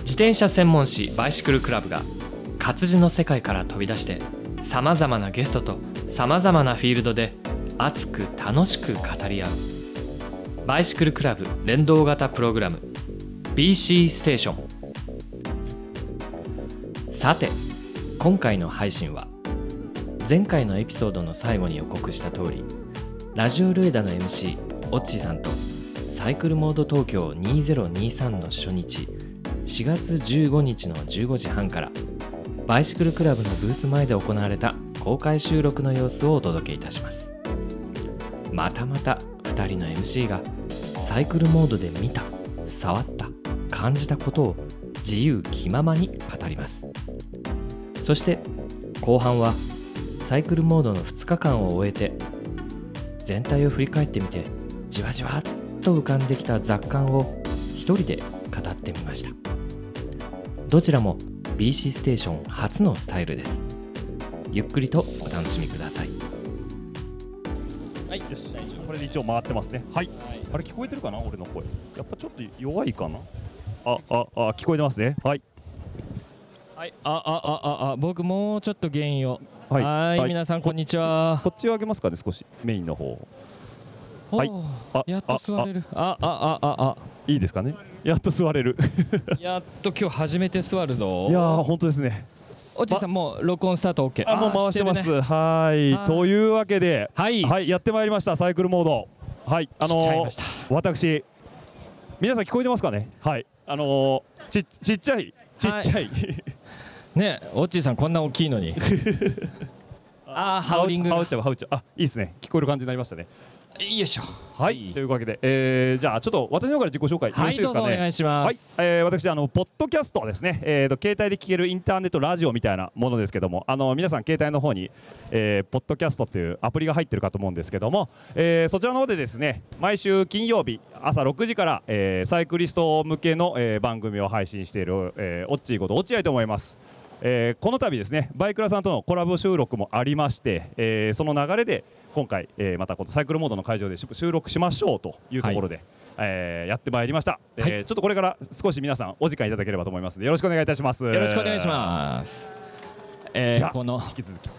自転車専門誌バイシクルクラブが活字の世界から飛び出してさまざまなゲストとさまざまなフィールドで熱く楽しく語り合う。バイシクルクラブ連動型プログラム。BC ステーションさて今回の配信は前回のエピソードの最後に予告した通りラジオルエダの MC オッチーさんとサイクルモード東京2023の初日4月15日の15時半からバイシクルクラブのブース前で行われた公開収録の様子をお届けいたします。またまた2人の MC がサイクルモードで見た触った感じたことを自由気ままに語ります。そして後半はサイクルモードの2日間を終えて全体を振り返ってみてじわじわっと浮かんできた雑感を一人で語ってみました。どちらも BC ステーション初のスタイルです。ゆっくりとお楽しみください。はいよし。これで一応回ってますね。はい。あれ聞こえてるかな？俺の声。やっぱちょっと弱いかな？あああ聞こえてますね。はい。はい、あ、あ、あ、あ、あ、僕もうちょっと原因を。はい。はい、はい。皆さんこんにちは。こっちを上げますかね少し。メインの方。はい。あやっと座れる。あ、あ、あ、あ、いいですかね？やっと座れる。あ、やっと今日初めて座るぞ。いやー本当ですねおじさんもう録音スタート OK。あもう回してます。るね。はい。はいというわけではい。はいやってまいりましたサイクルモード。はいあのー私皆さん聞こえてますかね？はい。あのーちちっちゃいちっちゃい、ね、おっちーさんこんな大きいのに。あー、ハウリングが。ハウ。ちゃうハウちゃう。あいいですね。聞こえる感じになりましたねよいしょ。はい、というわけで、えーじゃあちょっと私の方から自己紹介よろしいですかね。願いします。はい、えー私あのポッドキャストですね、えー、と携帯で聞けるインターネットラジオみたいなものですけども、あの皆さん携帯の方に、えー、ポッドキャストっていうアプリが入ってるかと思うんですけども、えーそちらの方でですね、毎週金曜日朝6時から、えーサイクリスト向けの、えー番組を配信している、えー、オッチーこと落合と思います。えーこの度ですねバイクラさんとのコラボ収録もありまして、えーその流れで今回、えーまたこのサイクルモードの会場でし収録しましょうというところで、えーやってまいりました、えーはちょっとこれから少し皆さんお時間いただければと思いますのでよろしくお願いいたします。よよろしくお願いします。えじゃあー、この引き続き。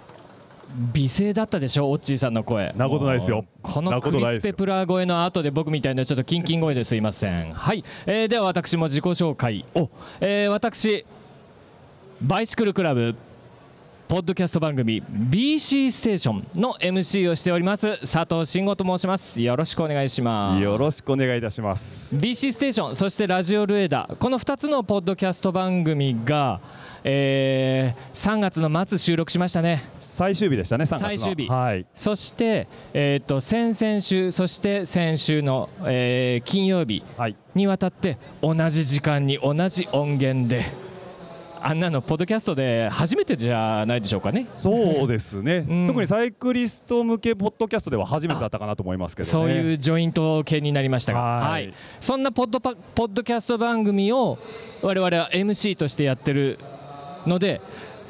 美声だったでしょ、オッチーさんの声。なことないですよ。こなのクリスペプラー声の後で僕みたいなちょっとキンキン声ですいません。はい、えー、では私も自己紹介。を、えー、私バイシクルクラブポッドキャスト番組 BC ステーションの MC をしております佐藤慎吾と申します。よろしくお願いします。よろしくお願いいたします。BC ステーションそしてラジオルエダこの2つのポッドキャスト番組が、えー3月の末収録しましたね。最終日でしたね3月の。最終日。はい。そして、えー、と先々週そして先週の、えー金曜日はい。にわたって同じ時間に同じ音源であんなのポッドキャストで初めてじゃないでしょうかね。そうですね、うん。特にサイクリスト向けポッドキャストでは初めてだったかなと思いますけどね。そういうジョイント系になりましたが、はい。はい。そんなポッドパポッドキャスト番組を我々は MC としてやってるので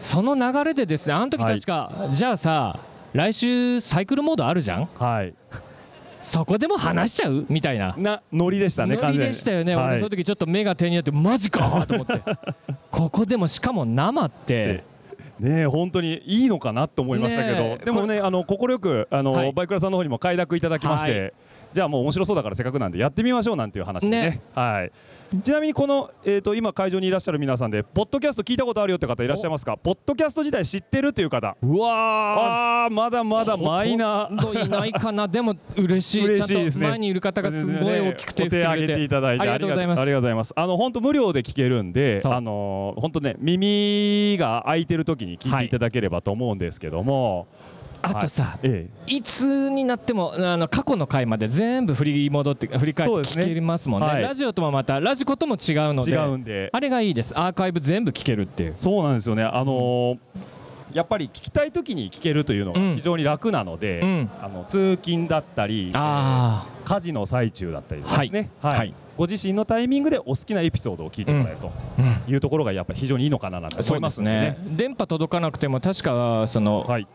その流れでですねあの時はい。確か、じゃあさ来週サイクルモードあるじゃん？はいそこでも話しちゃう？みたいな。なノリでしたねノリでしたよね、完全に。俺その時ちょっと目が手になってマジかと思って。ここでもしかも生って。ねえ本当にいいのかなと思いましたけど、でもねあの快くあの、はい。バイクラさんの方にも快諾いただきまして、はいじゃあもう面白そうだからせっかくなんでやってみましょうなんていう話でね。ね。はい。ちなみにこの、えー、と今会場にいらっしゃる皆さんでポッドキャスト聞いたことあるよって方いらっしゃいますか？ポッドキャスト自体知ってるっていう方。うわあーまだまだマイナー。ほといないかな。でも嬉しい。嬉しいですね。前にいる方がすごい大きくてお手挙げていただいて。ありがとうございます。ありがとうございます。あの本当無料で聞けるんであの本当ね耳が開いてる時に聞いていただければと思うんですけども、あとさ、えいつになってもあの過去の回まで全部振り戻って振り返って聞けますもんね。はい。ラジオともまたラジコとも違うのであれがいいです。アーカイブ全部聞けるっていう。そうなんですよね。あのーやっぱり聞きたい時に聞けるというのがうん。非常に楽なので、うん。あの通勤だったり、あえー家事の最中だったりですね、はい。はい。ご自身のタイミングでお好きなエピソードを聞いてもらえるというところがやっぱり非常にいいのかななんて思いますのでね。電波届かなくても確かそのはい、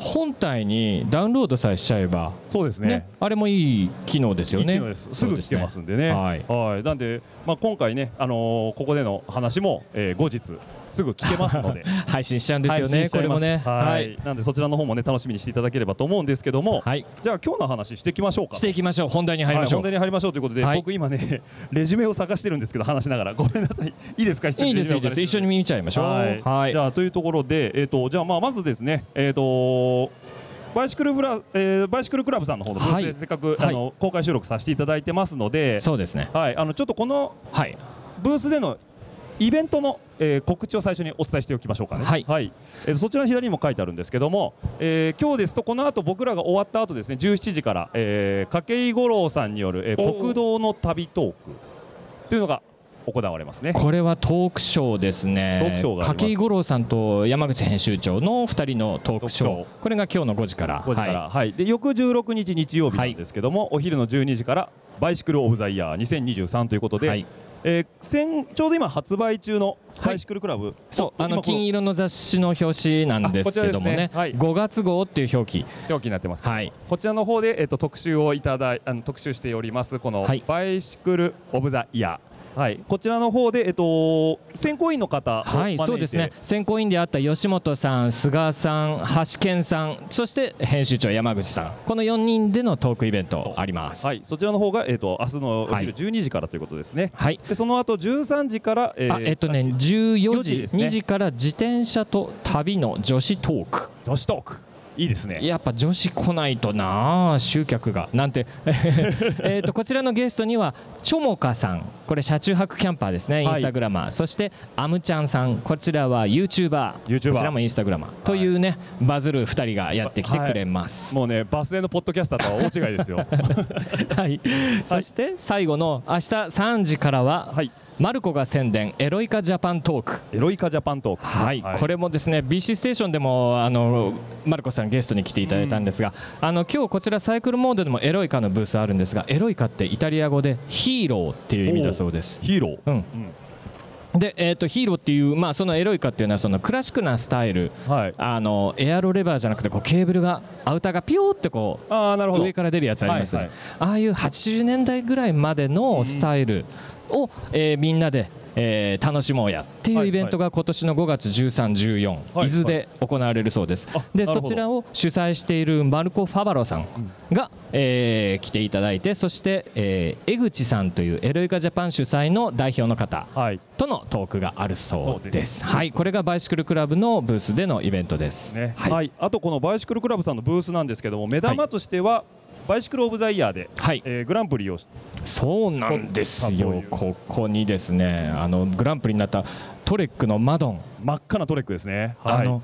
本体にダウンロードさえしちゃえば、そうですね。ね、あれもいい機能ですよね。す。すぐ聞けますんでね。はい。はい。なんで、まあ、今回ね、あのーここでの話も、えー後日すぐ聞けますので。配信しちゃうんですよね、これもね。はい、なんでそちらの方もね楽しみにしていただければと思うんですけども、はい、じゃあ今日の話していきましょうか。していきましょう、本題に入りましょう。はい、本題に入りましょうということで、はい。僕今ねレジュメを探してるんですけど話しながら。ごめんなさい。いいですか？一緒にいいです、いいです、一緒に見ちゃいましょう。はい、はい。じゃあというところでえっ、とじゃあまあまずですねえっ、とバイシクルフラ、えーバイシクルクラブさんの方のブースはい。でせっかく、はい。あの公開収録させていただいてますので、そうですね。はい、あのちょっとこのはい、ブースでのイベントの、えー告知を最初にお伝えしておきましょうかね。はいえーそちらの左にも書いてあるんですけども、えー今日ですとこの後僕らが終わった後ですね17時から、えー、筧五郎さんによる、えー国道の旅トークというのが行われますね。これはトークショーですね。筧五郎さんと山口編集長の2人のトークショー。これが今日の5時から。5時から、ははいで翌16日日曜日なんですけども、お昼の12時からバイシクルオブザイヤー2023ということで、はい、えー先ちょうど今発売中のバイシクルクラブ、そうあの金色の雑誌の表紙なんですけどもね。ね。はい。5月号っていう表記。表記になってますはい。こちらの方で、えっと、特集をいただいあの特集しておりますこのはい。バイシクルオブザイヤー。はい、こちらの方で、えっと、選考委員の方をはいそうですね。選考委員であった吉本さん菅さん橋健さんそして編集長山口さん。この4人でのトークイベントあります。はい、そちらの方が、えっと、明日のおはい。昼12時からということですね。はい。でその後13時から、えーあえっとね14 4時時ですね。2時から自転車と旅の女子トーク。女子トークいいですね。やっぱ女子来ないとなあ集客が。なんて。えーとこちらのゲストにはチョモカさん。これ車中泊キャンパーですねインスタグラマー、そしてアムちゃんさん。こちらは YouTuber, YouTuber こちらもインスタグラマー。というねバズる2人がやってきてくれます、もうね、バス停のポッドキャスターとは大違いですよ。はい。そして最後の明日3時からは、はい、マルコが宣伝エロイカジャパントーク。エロイカジャパントーク。はい、これもですね BC ステーションでもあのマルコさんゲストに来ていただいたんですが、あの今日こちらサイクルモードでもエロイカのブースあるんですがエロイカってイタリア語でヒーローっていう意味だそうです。ヒーロー。うん、うん。で、えー、とヒーローっていう、まあ、そのエロイカっていうのはそのクラシックなスタイル。はい。あのエアロレバーじゃなくてこうケーブルがアウターがピヨーってこうああ、なるほど。上から出るやつありますよね、はいああいう80年代ぐらいまでのスタイルを、えーみんなで、えー楽しもうやっていうイベントが今年の5月13、14、はい伊豆で行われるそうです。あでなるほどそちらを主催しているマルコ・ファバロさんが、えー来ていただいてそして、えー江口さんというエロイカジャパン主催の代表の方はい。とのトークがあるそうで。すすはい、これがバイシクルクラブのブースでのイベントです。ね。はい、はい。あとこのバイシクルクラブさんのブースなんですけども、目玉としては。バイシクルオブザイヤーで、はい。えーグランプリをそうなんですよ。ここにですねあのグランプリになったトレックのマドン、真っ赤なトレックですね。あの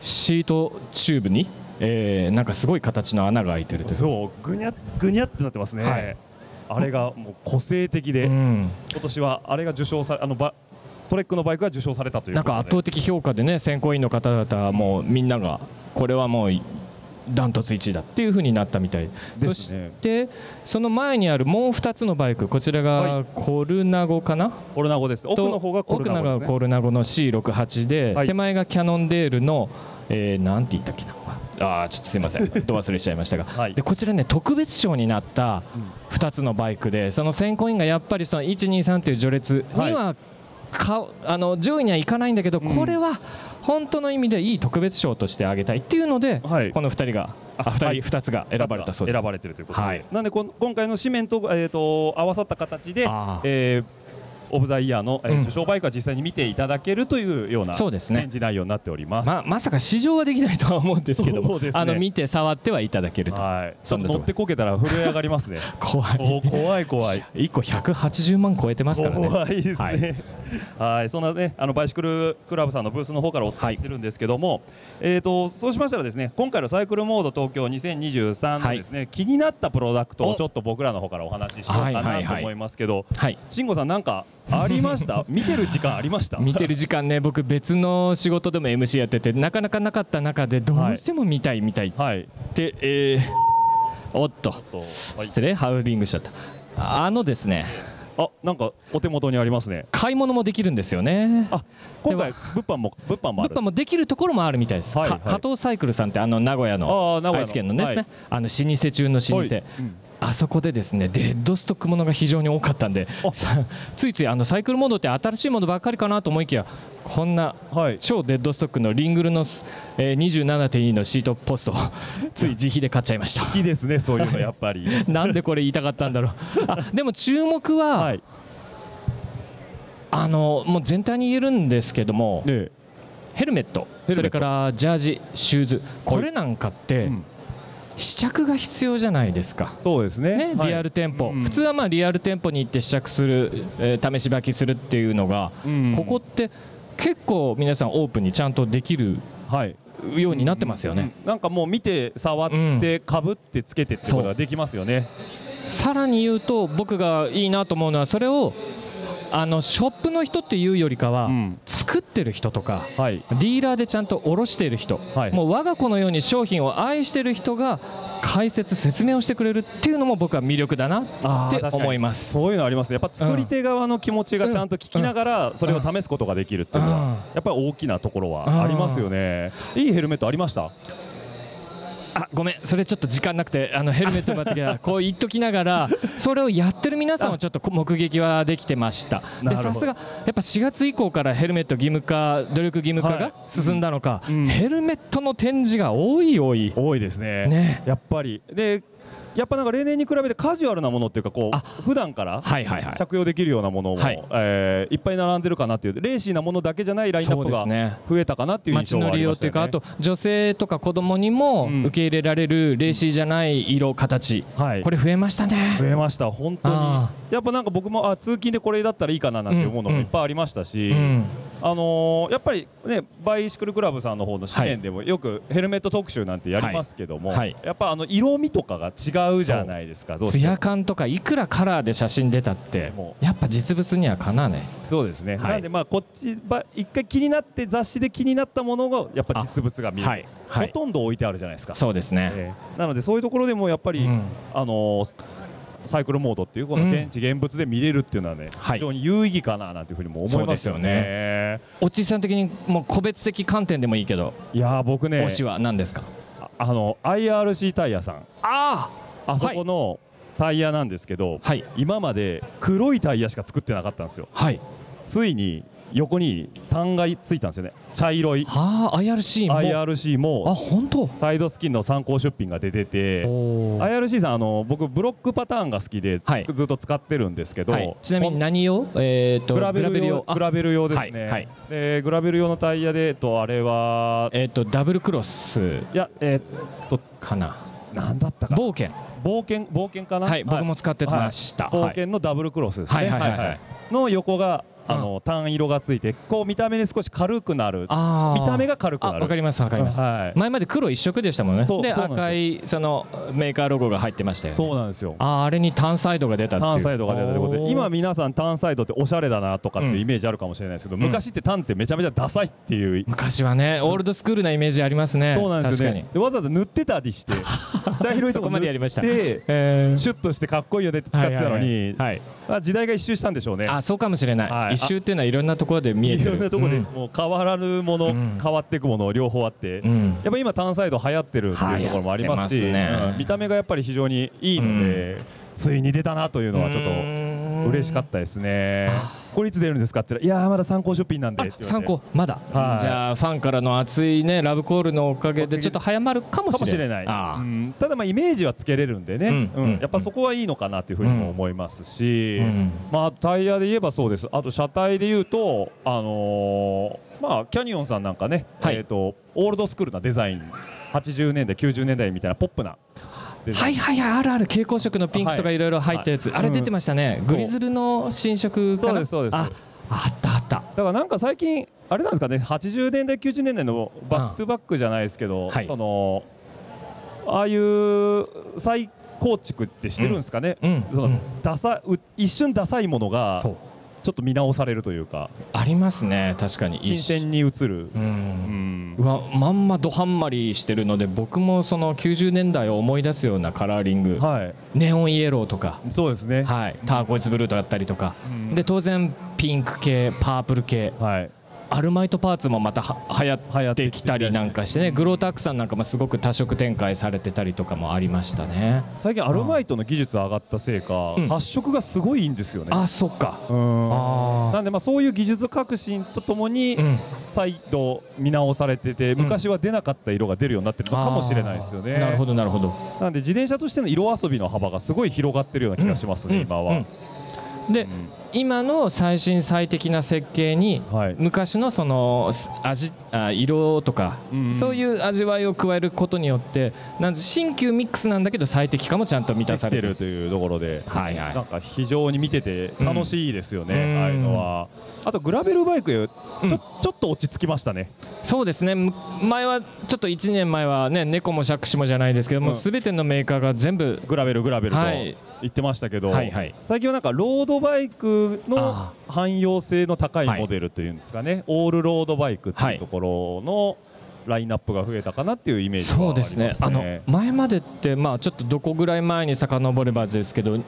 シートチューブに、えーなんかすごい形の穴が開いてるという。そうぐにゃぐにゃってなってますね。はい。あれがもう個性的で、うん、今年はあれが受賞さあのバトレックのバイクが受賞されたというなんか圧倒的評価でね選考委員の方々はもうみんながこれはもうダントツ1位だっていう風になったみたい。そしですね。てその前にあるもう2つのバイクこちらはがコルナゴかな、コルナゴです。奥の方がコルナゴです、ね。奥がコルナゴの C68 で、はい。手前がキャノンデールの、えーなんて言ったっけな？あーちょっとすいません。ど忘れしちゃいましたが、はい。でこちらね特別賞になった2つのバイクでその選考委員がやっぱりその123という序列には、かあの上位にはいかないんだけど、うん。これは本当の意味でいい特別賞としてあげたいっていうので、はい。この2人があ2人、はい。2つが選ばれたそうです。選ばれてるということで、はい。なんで今回の紙面と,、えー、と合わさった形で、えーオブザイヤーの、えーうん。受賞バイクは実際に見ていただけるというようなそうですね。展示内容になっております。ままさか試乗はできないとは思うんですけどね。あの見て触ってはいただけると、はい、と乗ってこけたら震え上がりますね。怖い。お怖い怖い。1 個180万超えてますからね。怖いですね。はい はい、そんなね、あのバイシクルクラブさんのブースの方からお伝えしてるんですけども、えっ、とそうしましたらですね、今回のサイクルモード東京2023のですね、気になったプロダクトをおちょっと僕らの方からお話ししようかはいはいはいなと思いますけど、はい慎吾さんなんかありました？見てる時間ありました？見てる時間ね僕別の仕事でも MC やっててなかなかなかった中でどうしても見たい見たいっはい。て、えーおっと。失礼ハウリングしちゃったあのですねあ、なんかお手元にありますね。買い物もできるんですよね。あ、今回物販も物販もある。物販もできるところもあるみたいです、はいはい。か加藤サイクルさんってあの名古屋あのー名古屋の。愛知県のですね、はい。あの老舗中の老舗、はい。うんあそこでですねデッドストックものが非常に多かったんでついついあのサイクルモードって新しいものばっかりかなと思いきやこんなはい。超デッドストックのリングルの、えー、27.2のシートポストをつい自費で買っちゃいました。好きですね、そういうのやっぱり。なんでこれ言いたかったんだろう。あでも注目は、はい。あのもう全体に言えるんですけども、ねえ。ヘルメットヘルメット。それからジャージシューズこれなんかって、うん試着が必要じゃないですか。そうですね。ね、はいリアル店舗、うん普通はまあリアル店舗に行って試着する、えー試し履きするっていうのが、うんここって結構皆さんオープンにちゃんとできるはい。ようになってますよね、うんなんかもう見て触ってかぶってつけてってことができますよね。さらに言うと僕がいいなと思うのはそれをあのショップの人っていうよりかは、うん作ってる人とかはい。ディーラーでちゃんと卸している人、はいもう我が子のように商品を愛している人が解説説明をしてくれるっていうのも僕は魅力だなって思います。そういうのありますね。やっぱ作り手側の気持ちがちゃんと聞きながらそれを試すことができるっていうのうんはやっぱり大きなところはありますよね。いいヘルメットありました？あごめん。それちょっと時間なくてあのヘルメットばって こう言っときながらそれをやってる皆さんをちょっと目撃はできてました。でさすがやっぱ4月以降からヘルメット義務化努力義務化はい。が進んだのか、うん。ヘルメットの展示が多い多い。多いですね。ね。やっぱり。でやっぱなんか例年に比べてカジュアルなものっていうかこあう普段から着用できるようなものも、はい。えーいっぱい並んでるかなっていうレーシーなものだけじゃないラインナップが増えたかなっていう印街の象はありましたよね。利用っていうかあと女性とか子供にもうん。受け入れられるレーシーじゃない色形、はい。これ増えましたね。増えました本当に。あやっぱなんか僕もあ通勤でこれだったらいいかななんて思うのうん。もいっぱいありましたし、うん。あのーやっぱりねバイシクルクラブさんの方の紙面でもよくヘルメット特集なんてやりますけども、はい。はい。やっぱあの色味とかが違うじゃないですか。ツヤ感とかいくらカラーで写真出たってもやっぱ実物にはかなわないです。そうですね、はい。なんでまあこっちば一回気になって雑誌で気になったものがやっぱ実物が見える、はい。はい。ほとんど置いてあるじゃないですか、そうですね、ええ。なのでそういうところでもやっぱり、うん。あのーサイクルモードっていうこの現地現物で見れるっていうのはね、はい。非常に有意義かななんていうふうにも思いますよそうですおっちーさん的にもう個別的観点でもいいけど、いやー僕ね推しは何ですか？ああの IRC タイヤさん。ああそこのタイヤなんですけど、はい。今まで黒いタイヤしか作ってなかったんですよ。はい。ついに横に単がついたんですよね。茶色い。はあ IRC も。IRC あも本当？サイドスキンの参考出品が出てて IRC さんあの僕ブロックパターンが好きで、はい。ずっと使ってるんですけど、はい、ちなみに何用？えっ、とグラベル用あグラベル用ですね、はいはい。でグラベル用のタイヤで、えっと、あれはえっ、とダブルクロスいやえっとかななんだったか。な冒険。冒険冒険かな。はい僕も使ってました、はい。冒険のダブルクロスですね、はいはいはい。はい。の横があの単色がついてこう見た目に少し軽くなる。見た目が軽くなる。あわかりますわかります、はい。前まで黒一色でしたもんね。で赤いそのメーカーロゴが入ってましたよね。そうなんですよ。あーあれに単サイドが出たっていう。単サイドが出たということで今皆さん単サイドっておしゃれだなとかっていうイメージあるかもしれないですけど、ん。昔って単ってめちゃめちゃダサいっていう、昔はねオールドスクールなイメージありますね。そうなんですよね。でわざわざ塗ってたりして。茶色いとこまでやりました。塗ってえー。シュッとしてかっこいいよねって使ってたのに、はいはい。はい。あ時代が一周したんでしょうね。あそうかもしれない、はい一周っていうのはいろんなところで見えている。ろんなところでうん。もう変わらぬもの、うん。変わっていくもの両方あって、うん。やっぱ今単サイド流行ってるっていうところもありますしね。うん。見た目がやっぱり非常にいいので、ついに出たなというのはちょっと嬉しかったですね。これいつ出るんですか？って言ったらいやーまだ参考出品なんで参考まだ、はい。じゃあファンからの熱いねラブコールのおかげでちょっと早まるかもしれない。うん。ただまあイメージはつけれるんでね、うんうん。うん。やっぱそこはいいのかなというふうにも思いますし、うん。まあ、タイヤで言えばそうです。あと車体で言うと、あのーまあ、キャニオンさんなんかね、はい。えー、とオールドスクールなデザイン。80年代90年代みたいなポップなはいはいはいあるある。蛍光色のピンクとかい。ろいろ入ったやつ、はい。あれ出てましたね、ん。グリズルの新色かな？そうですそうです。ああったあっった。だからなんか最近あれなんですかね？80年代90年代の back to back じゃないですけど、はい。そのああいう再構築ってしてるんですかね、うん。そのうんダサう一瞬ダサいものがそうちょっと見直されるというか。ありますね確かに。新鮮に映る。う、うん。んうわまんまドハンマリしてるので僕もその90年代を思い出すようなカラーリング。はい。ネオンイエローとか、そうですね、はい、ターコイズブルーとかだったりとか、うん。で当然ピンク系パープル系。はいアルマイトパーツもまたは流行流行ってきたりなんかしてね。グロータックさんなんかもすごく多色展開されてたりとかもありましたね。最近アルマイトの技術上がったせいか、うん。発色がすごいいいんですよね。あそっか。うん。あなんでまあそういう技術革新とともに再度見直されてて、ん。昔は出なかった色が出るようになってるのかもしれないですよね。なるほどなるほど。なんで自転車としての色遊びの幅がすごい広がってるような気がしますね、うん。今は。うんで、うん今の最新最適な設計にはい。昔のそのす味あ色とか、うんうん。そういう味わいを加えることによってなんで新旧ミックスなんだけど最適化もちゃんと満たされるるというところで。はいはい。なんか非常に見てて楽しいですよね、うん。ああいうのは。あとグラベルバイクちょ,、うん。ちょっと落ち着きましたね。そうですね。む前はちょっと1年前はね猫も借子もじゃないですけども、うん。すべてのメーカーが全部。グラベルグラベルとはい。言ってましたけど、はいはい。最近はなんかロードバイクのあ汎用性の高いモデルというんですかね、オールロードバイクっていうところのラインナップが増えたかなっていうイメージがありそうますね。ですねあの前までってまあちょっとどこぐらい前に遡ればですけど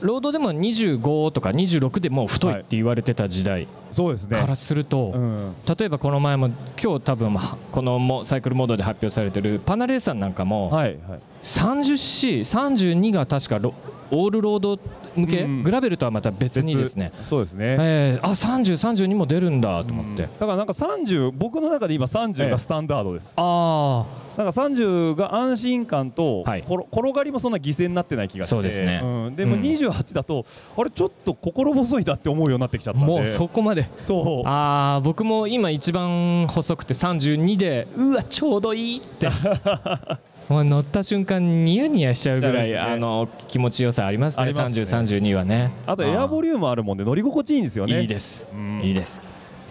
ロードでも25とか26でもう太いって言われてた時代そうですね。からすると、うん、例えばこの前も今日多分はこのもサイクルモードで発表されてるパナレーさんなんかもはいはい 30C32 が確かロオールロード向け、うんグラベルとはまた別にですね、そうですね。えー、あ3032も出るんだと思って、うん。だからなんか30僕の中で今30ええ。がスタンダードです。あなんか30が安心感と、はい。転がりもそんな犠牲になってない気がして。そうですね。うん、でもうん。28だと、あれちょって心細いなって思うようになってきちゃったんで。あもうそこまで。そう。ああ僕も今一番細くて32でうわちょうどいいって もう乗った瞬間ニヤニヤしちゃうぐらい、ね。あの気持ちよさありますね。ありますね。3032はね。あとエアボリュームあるもんで乗り心地いいんですよね。いいです、うん。いいです、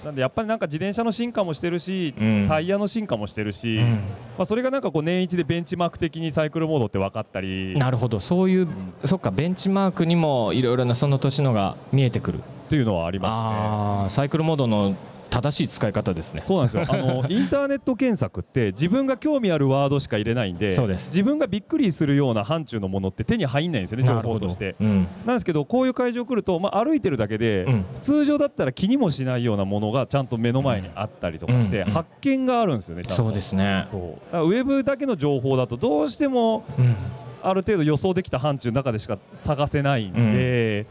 なんでやっぱりなんか自転車の進化もしてるし、うん。タイヤの進化もしてるし、うん。まあ、それがなんかこう年一でベンチマーク的にサイクルモードって分かったり。なるほど。そういう、そっかベンチマークにもいろいろなその年のが見えてくる。っていうのはありますね。サイクルモードの正しい使い方ですね。そうなんですよ。あの インターネット検索って自分が興味あるワードしか入れないんでそうです。自分がびっくりするような範疇のものって手に入んないんですよね情報として。うん。なんですけどこういう会場来ると、まあ、歩いてるだけで、うん。通常だったら気にもしないようなものがちゃんと目の前にあったりとかして、うん。うん発見があるんですよねちゃんと。そうですね、ウェブだけの情報だとどうしてもうん。ある程度予想できた範疇の中でしか探せないんで、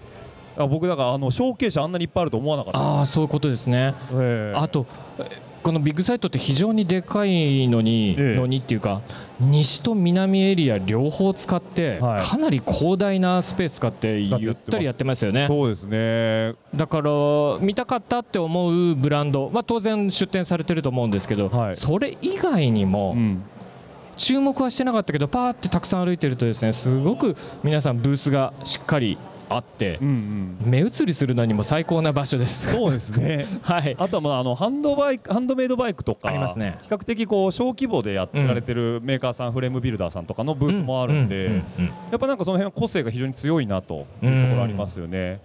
あ僕だからあの小径車あんなにいっぱいあると思わなかった。ああそういうことですね。ええ。あとえこのビッグサイトって非常にでかいのに、ええ。のにっていうか西と南エリア両方使って、はい。かなり広大なスペース使ってゆったりやってますよね。そうですね。だから見たかったって思うブランド、まあ、当然出展されてると思うんですけど、はい。それ以外にも、うん。注目はしてなかったけどパーってたくさん歩いてるとですねすごく皆さんブースがしっかりあってうんうん。目移りするのにも最高な場所です。そうですね。はい。あとはまああのハンドバイクハンドメイドバイクとかありますね。比較的こう小規模でやってられてるメーカーさん、フレームビルダーさんとかのブースもあるんで、うんうんうんやっぱなんかその辺は個性が非常に強いなというところありますよね。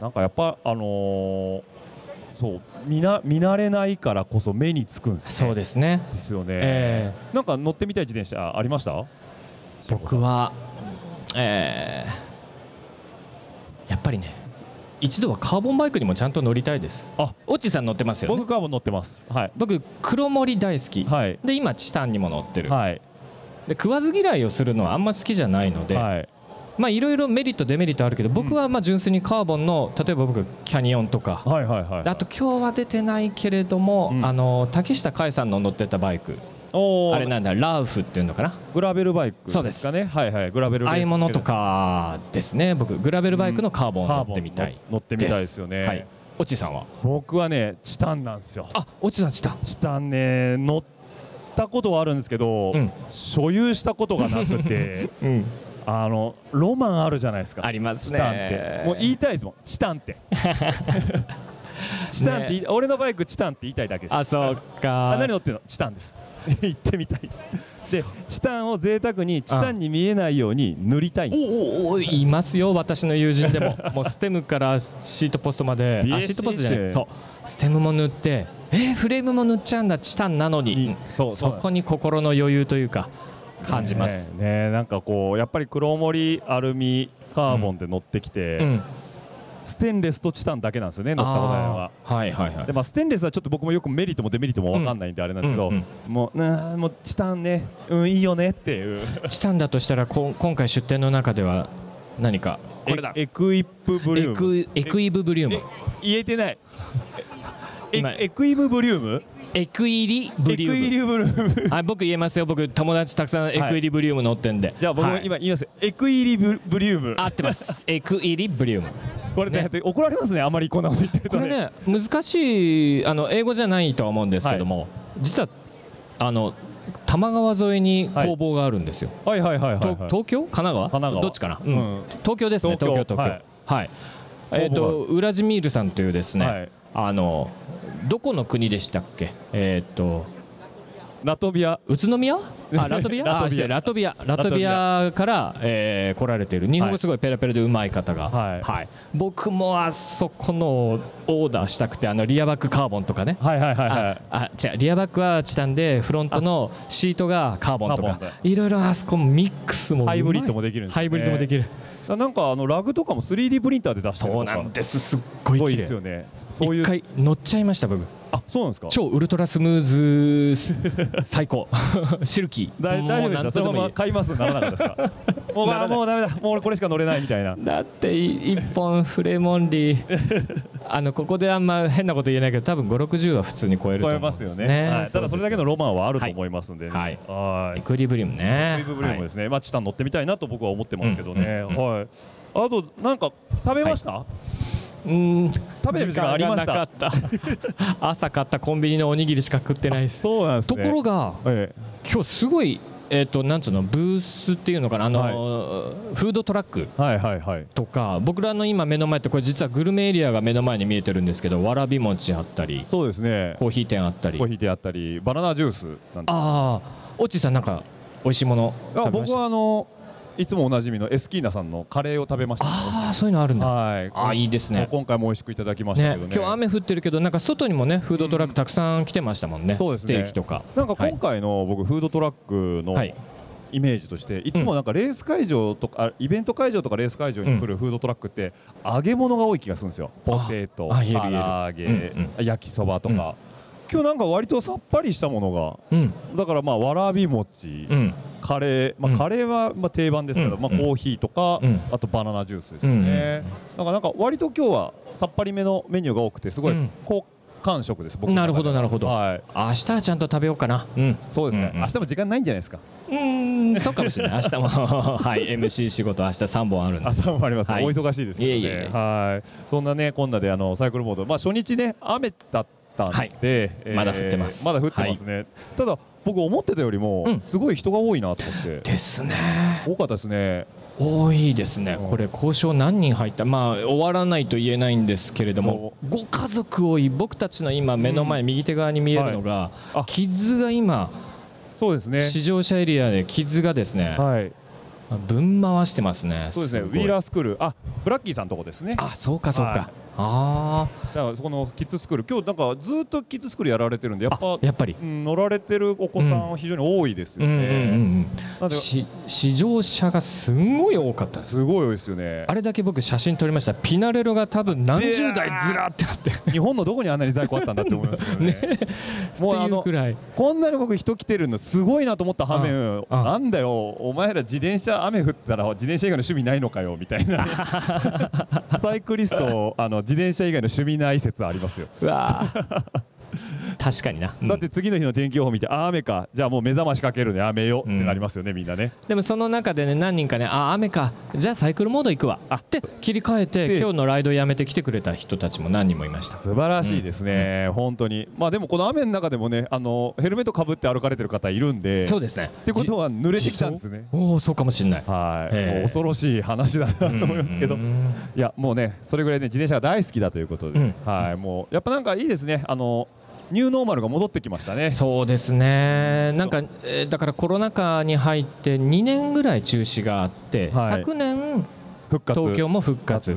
なんかやっぱあのーそう見な見慣れないからこそ目につくんですね。そうですね、ですよね、えなんか乗ってみたい自転車ありました？ー僕は、えーやっぱりね一度はカーボンバイクにもちゃんと乗りたいです。あオッチさん乗ってますよね。僕カーボン乗ってます。はい。僕黒森大好き、はい。で今チタンにも乗ってる、はい。で食わず嫌いをするのはあんま好きじゃないので、はい。まあいろいろメリットデメリットあるけど僕はまあ純粋にカーボンの例えば僕キャニオンとか。はいはいはい。あと今日は出てないけれども、うん。あの竹下海さんの乗ってたバイクあれなんだラウフっていうのかな？グラベルバイクそうです。かね。はいはい。グラベルああいうものとかですね。僕グラベルバイクのカーボンを乗ってみたい乗ってみたいですよね。はい。オチさんは？僕はねチタンなんですよ。あオチさんチタン。チタンね乗ったことはあるんですけど、うん。所有したことがなくて うん。あのロマンあるじゃないですか。ありますチタンって。ねもう言いたいですもん。チタンって。チタンって言い、俺のバイクチタンって言いたいだけです。あそうあか何乗ってんの？チタンです 行ってみたい。でチタンを贅沢にチタンに見えないように塗りたいんです。おおおいますよ私の友人でも。もうステムからシートポストまで。あシートポストじゃない。そう。ステムも塗ってえーフレームも塗っちゃうんだチタンなのに。にうん。そうそこに心の余裕というか感じます、ねえねえなんかこうやっぱり黒森アルミカーボンって乗ってきて、うんステンレスとチタンだけなんですよね乗ったことないのは。はいはいはい。でまあ、ステンレスはちょっと僕もよくメリットもデメリットも分かんないんであれなんですけど、うんうん。もうなあもうチタンね、うん、いいよねっていう。チタンだとしたらこ今回出展の中では何か？これだ。エエクイップブリュエーム。クエクイブブリウム。え言えてない。エクイブブリューム？エクイリブエクリウムイリブリューム。あ僕言えますよ。僕友達たくさんエクイリブリウム乗ってんで、じゃあ僕今言います、エクイリブブリューム。合ってます。エクイリブリウム。これね。ね怒られますねあんまりこんなこと言ってるとこれね難しいあの英語じゃないとは思うんですけども、実はあの多摩川沿いに工房があるんですよ、はいはいはいはい、はい、と東京？神奈川？神奈川。どっちかな、うん。うん。東京ですね東京。東京はい、えっ、とウラジミールさんというですね、はい。あのどこの国でしたっけ？えっ、とラトビア。宇都宮？あラトビア？ラトビア。ラトビア。ラトビア。から、えー来られている。日本語すごいペラペラでうまい方が、はい。僕もあそこのオーダーしたくてあのリアバックカーボンとかね。はいはいはいはい。ああ違う。リアバックはチタンでフロントのシートがカーボンとか。いろいろあそこミックスもハイブリッドもできるんですよね。ハイブリッドもできるなんかあのラグとかも 3D プリンターで出してるそうとかなんです。すっごい綺麗。ですよねそういう一回乗っちゃいました僕。あそうなんですか？超ウルトラスムーズ 最高。シルキー。大大丈夫でしたそのまま買います？ならなかったですか？もうならないあもうダメだ。もう俺これしか乗れないみたいな。だってい一本フレモンリー。あのここであんま変なこと言えないけど多分560は普通に超えると超思ますよね。はい。ただそれだけのロマンはあると思いますんでね。はい。はい。エクリブリウムね。エクイブリウムですね。まあチタン乗ってみたいなと僕は思ってますけどね。うんうんはい。あとなんか食べました？うーん。食べてる時間ありました。かった。朝買ったコンビニのおにぎりしか食ってないです。そうなんですとねころがえ今日すごいえっ、となんつうのブースっていうのかなあの、フードトラック。えはいはいはい。とか僕らの今目の前ってこれ実はグルメエリアが目の前に見えてるんですけどわらび餅あったりそうですね。コーヒー店あったり。コーヒーであったりバナナジュースなんて。ああオッチーさんなんか美味しいものあ僕はあのいつもおなじみのエスキーナさんのカレーを食べました。ああそういうのあるんだ。はい。あーいいですね。今回も美味しくいただきましたねけどね。今日雨降ってるけどなんか外にもねフードトラックたくさん来てましたもんね、そうですね。ステーキとか。なんか今回の僕フードトラックのはい。イメージとしていつもなんかレース会場とかあイベント会場とかレース会場に来るフードトラックって揚げ物が多い気がするんですよ。ポテト唐揚げうん。焼きそばとか今日なんか割とさっぱりしたものが。うん。だからまあわらび餅うん。カレー、まあ、うん。カレーはまあ定番ですけど、うん。まあ、コーヒーとか、うん。あとバナナジュースですよね、だからなんか割と今日はさっぱりめのメニューが多くてすごいうん。好感触です、僕なるほどなるほど。はい。明日はちゃんと食べようかな。うん。そうですね、うんうん。明日も時間ないんじゃないですか。うーん。そうかもしれない。明日も。はい。MC 仕事明日3本あるんで。朝もあります、はい。お忙しいですけどね。はい。そんなねこんなであのサイクルモード。まあ初日ね雨だったんで、はい。えーまだ降ってます。まだ降ってますね、ただ僕思ってたよりも、うん。すごい人が多いなと思って。ですね。多かったですね。多いですね。うん。これ交渉何人入った？まあ終わらないと言えないんですけれどもご家族多い僕たちの今目の前、右手側に見えるのが、あキッズが今そうですね。試乗車エリアでキッズがですね、はい。分回してますね。そうですね。ウィーラースクール。あブラッキーさんのとこですね。あそうかそうか、はいあだからそこのキッズスクール今日なんかずっとキッズスクールやられてるんでやーっぱあやっぱりうん乗られてるお子さんは非常に多いですよね。試乗車がすんごい多かったですすごい多いですよねあ。れだけ僕写真撮りましたピナレロが多分何十台ずらってあって日本のどこにあんなに在庫あったんだって思いますけどね。もうあのくらいこんなに僕人来てるのすごいなと思った反面ああなんだよお前ら自転車雨降ったら自転車以外の趣味ないのかよみたいなサイクリストあの自転車以外の趣味ない説ありますよ。うわー 確かにな、うん。だって次の日の天気予報見てあ雨か。じゃあもう目覚ましかけるね。雨よってなりますよね、みんなね。でもその中でね何人かねあ雨か。じゃあサイクルモード行くわ。って切り替えてで今日のライドやめて来てくれた人たちも何人もいました。素晴らしいですね、本当に。まあでもこの雨の中でもねあのヘルメットかぶって歩かれてる方いるんでそうですね。ってことは濡れてきたんですね。おおそうかもしれない。はい、恐ろしい話だなと思いますけど、うん。いやもうねそれぐらいね自転車が大好きだということで、うん。はい。もうやっぱなんかいいですね。あのニューノーマルが戻ってきましたね。そうですね。なんか、えーだからコロナ禍に入って2年ぐらい中止があって、はい。昨年復活。東京も復活。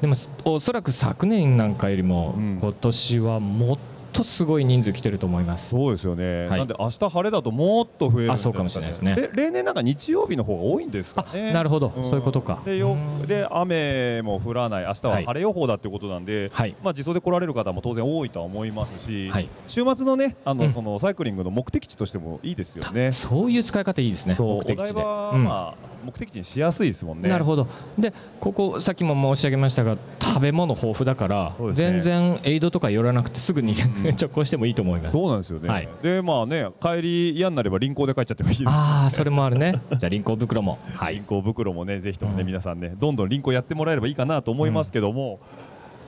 でもおそらく昨年なんかよりもうん。今年はもっとすごい人数来てると思います、そうですよね、はい。なんで明日晴れだともっと増えるんあそうかもしれないですね。え例年なんか日曜日の方が多いんですかあねなるほど、ん。そういうことか。でようん。で雨も降らない。明日ははい。晴れ予報だっていうことなんで、はい。まあ、自走で来られる方も当然多いとは思いますし、はい。週末のねあの、うん。そのサイクリングの目的地としてもいいですよね。そういう使い方いいですね。目的地で、うん。まあ目的地にしやすいですもんね。なるほど。でここさっきも申し上げましたが食べ物豊富だから、ね。全然エイドとか寄らなくてすぐに、直行してもいいと思います。そうなんですよね。はい。でまあね帰り嫌になれば輪行で帰っちゃってもいいですしああそれもあるね。じゃあ輪行袋も。はい。輪行袋もねぜひともね、うん。皆さんねどんどん輪行やってもらえればいいかなと思いますけども、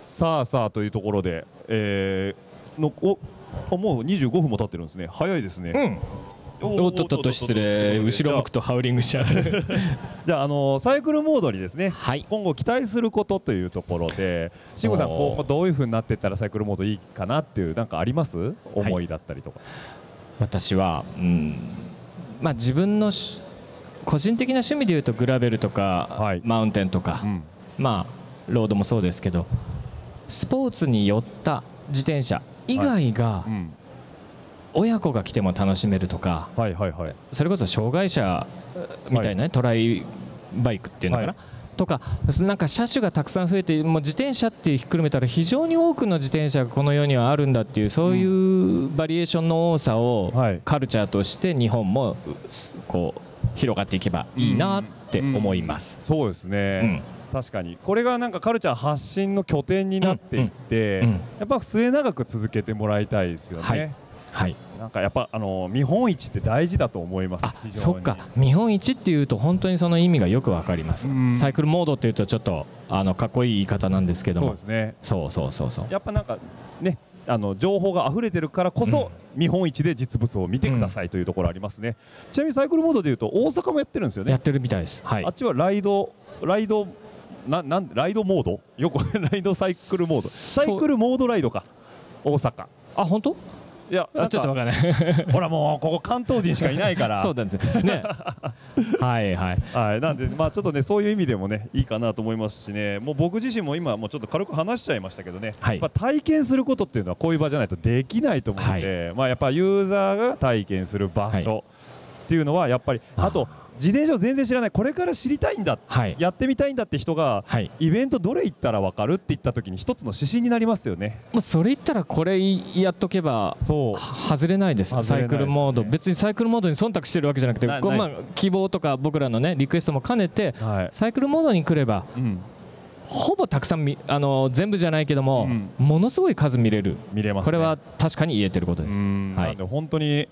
さあさあというところで、えー、のおあもう25分も経ってるんですね。早いですね。うんおっとっとっと失礼後ろ向くとハウリングしちゃうじゃあ、あのサイクルモードにですね、はい今後期待することというところで慎吾さん今後どういうふうになっていったらサイクルモードいいかなっていうなんかあります思いだったりとか、私はうんまあ自分の個人的な趣味でいうとグラベルとか、はいマウンテンとか、うんまあロードもそうですけどスポーツによった自転車以外がうん親子が来ても楽しめるとかはいはいはい。それこそ障害者みたいなね、トライバイクっていうのかな、はい。とかなんか車種がたくさん増えてもう自転車ってひっくるめたら非常に多くの自転車がこの世にはあるんだっていうそういうバリエーションの多さをはい。カルチャーとして日本もうこう広がっていけばいいなって思います。そうですね、確かに。これがなんかカルチャー発信の拠点になっていって、うん。うん。やっぱ末永く続けてもらいたいですよね、はいはい、なんかやっぱあの見本市って大事だと思います。そっか。見本市っていうと本当にその意味がよくわかります。うん。サイクルモードっていうとちょっとあのかっこいい言い方なんですけども。そうですね。そうそうそうそう。やっぱなんかねあの情報が溢れてるからこそ、見本市で実物を見てくださいというところありますね、ちなみにサイクルモードでいうと大阪もやってるんですよね。やってるみたいです。はい。あっちはライドライドななんライドモード？よくライドサイクルモード。サイクルモードライドか。大阪。あ本当？いやあちょっとわかかんない。ほらもうここ関東人しかいないから。そうなんですね。はいはい。はい、なんで、まあ、ちょっとね、そういう意味でもね、いいかなと思いますしね、もう僕自身も今、もうちょっと軽く話しちゃいましたけどね、はい。まあ、体験することっていうのは、こういう場じゃないとできないと思うので、まあ、やっぱユーザーが体験する場はい。所っていうのは、やっぱり、あーあと、自転車を全然知らない、これから知りたいんだ、はい。やってみたいんだって人が、はい。イベントどれ行ったら分かるって言った時に、一つの指針になりますよね。もうそれ言ったらこれやっとけばそう。は外れないです。ね。サイクルモード。別にサイクルモードに忖度してるわけじゃなくてまあ希望とか僕らのねリクエストも兼ねてはい。サイクルモードに来ればうん、ほぼたくさんみあの全部じゃないけども、うん。ものすごい数見れる、見れます、ね、これは確かに言えてることです。うん。はい。本当に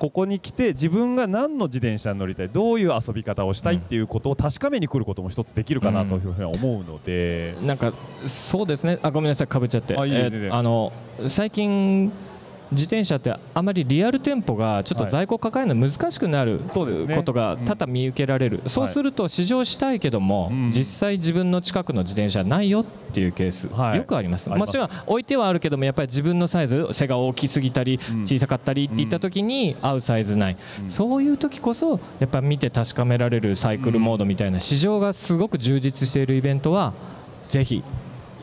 ここに来て自分が何の自転車に乗りたいどういう遊び方をしたいっていうことを確かめに来ることも一つできるかなというふうには思うので、なんかそうですね。あごめんなさい。かぶっちゃって。あいいよえーあの最近自転車ってあまりリアル店舗がちょっとはい在庫抱えるの難しくなることが多々見受けられる、そうすると試乗したいけども、うん実際自分の近くの自転車ないよっていうケース、はい。よくあります。もちろん置いてはあるけどもやっぱり自分のサイズ背が大きすぎたりうん。小さかったりっていった時に合うサイズない、うん。そういう時こそやっぱ見て確かめられるサイクルモードみたいな市場がすごく充実しているイベントはぜひ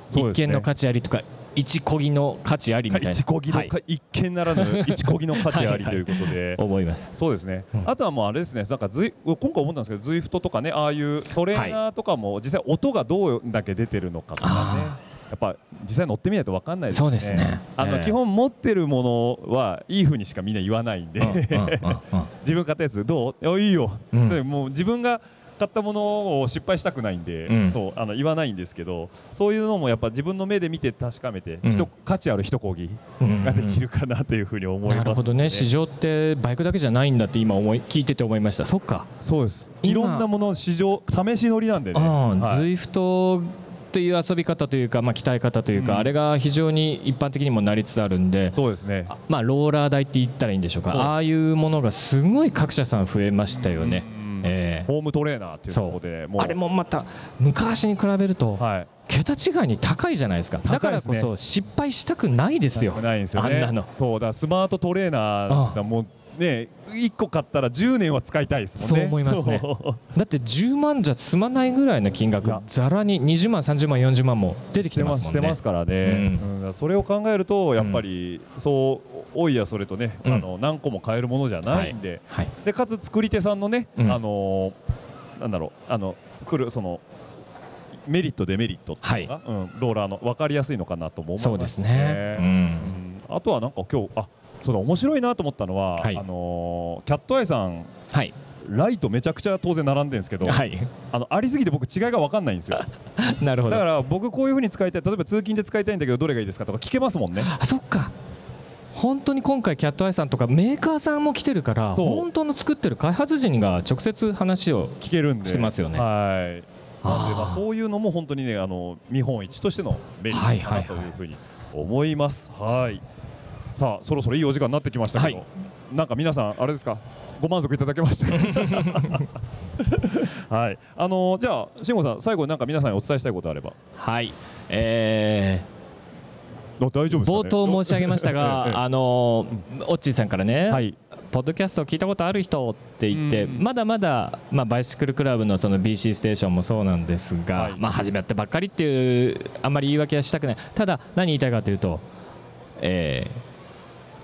一見の価値ありとか一こぎの価値ありみたいな。一こぎの、はい。一見ならぬ一こぎの価値ありということで。思います。そうですね、うん。あとはもうあれですね、なんかズイ今回思ったんですけど、ズイフトとかね、ああいうトレーナーとかも、実際、音がどうだけ出てるのかとかね。あ、やっぱ実際乗ってみないと分かんないですね。そうですね。あの、ええ。基本持ってるものはいいふうにしかみんな言わないんで、自分買ったやつどう？あいいよ、うん。でもう自分が買ったものを失敗したくないんで、うん。そうあの言わないんですけどそういうのもやっぱ自分の目で見て確かめて、うん。価値ある一講義うん。ができるかなというふうに思います、なるほどね。市場ってバイクだけじゃないんだって今思い聞いてて思いました。そっか、そうです。今。いろんなもの市場試し乗りなんでね、うんはい。っていう遊び方というか、まあ、鍛え方というか、うん。あれが非常に一般的にもなりつつあるんで、そうですね。あまあ、ローラー台って言ったらいいんでしょうか。ああいうものがすごい各社さん増えましたよね、うんええ。ホームトレーナーっていうところでもう。あれもまた昔に比べるとはい。桁違いに高いじゃないですか。だ高いですね。からこそ失敗したくないですよ。ないんですよね。あんなの。そうだスマートトレーナーがもうね1個買ったら10年は使いたいですもんね。そう思いますね。だって10万じゃ済まないぐらいの金額ざらに20万30万40万も出てきてますもんね。してますからね、うん。それを考えるとやっぱり、そう多いやそれとね、うん。あの何個も買えるものじゃないんで,、はい。でかつ作り手さんのね、うん。あのーなんだろうあの作るそのメリットデメリットっていうのが、うん、ローラーの分かりやすいのかなとも思いますそうですね、ううんん。あとはなんか今日あそうだ面白いなと思ったのは、はい。あのーキャットアイさんはい。ライトめちゃくちゃ当然並んでるんですけど、はい。あのありすぎて僕違いが分かんないんですよ。なるほど。だから僕こういう風に使いたい例えば通勤で使いたいんだけどどれがいいですかとか聞けますもんね。あそっか。本当に今回キャットアイさんとかメーカーさんも来てるから本当の作ってる開発陣が直接話を聞けるんで。してますよねはいなんでまあそういうのも本当にねあの見本市としてのメリットかなというふうに思います。はいさあそろそろいいお時間になってきましたけど、はい。なんか皆さんあれですか？ご満足いただけましたか はい。あのじゃあ慎吾さん最後になんか皆さんにお伝えしたいことあれば。はい。えあ大丈夫ね、冒頭申し上げましたがあのーオッチーさんからね、はい。ポッドキャストを聞いたことある人って言って、うん。まだまだ、まあ、バイシクルクラブのその BC ステーションもそうなんですが、はい。まあ、始めたばっかりっていうあんまり言い訳はしたくない。ただ何言いたいかというと、えー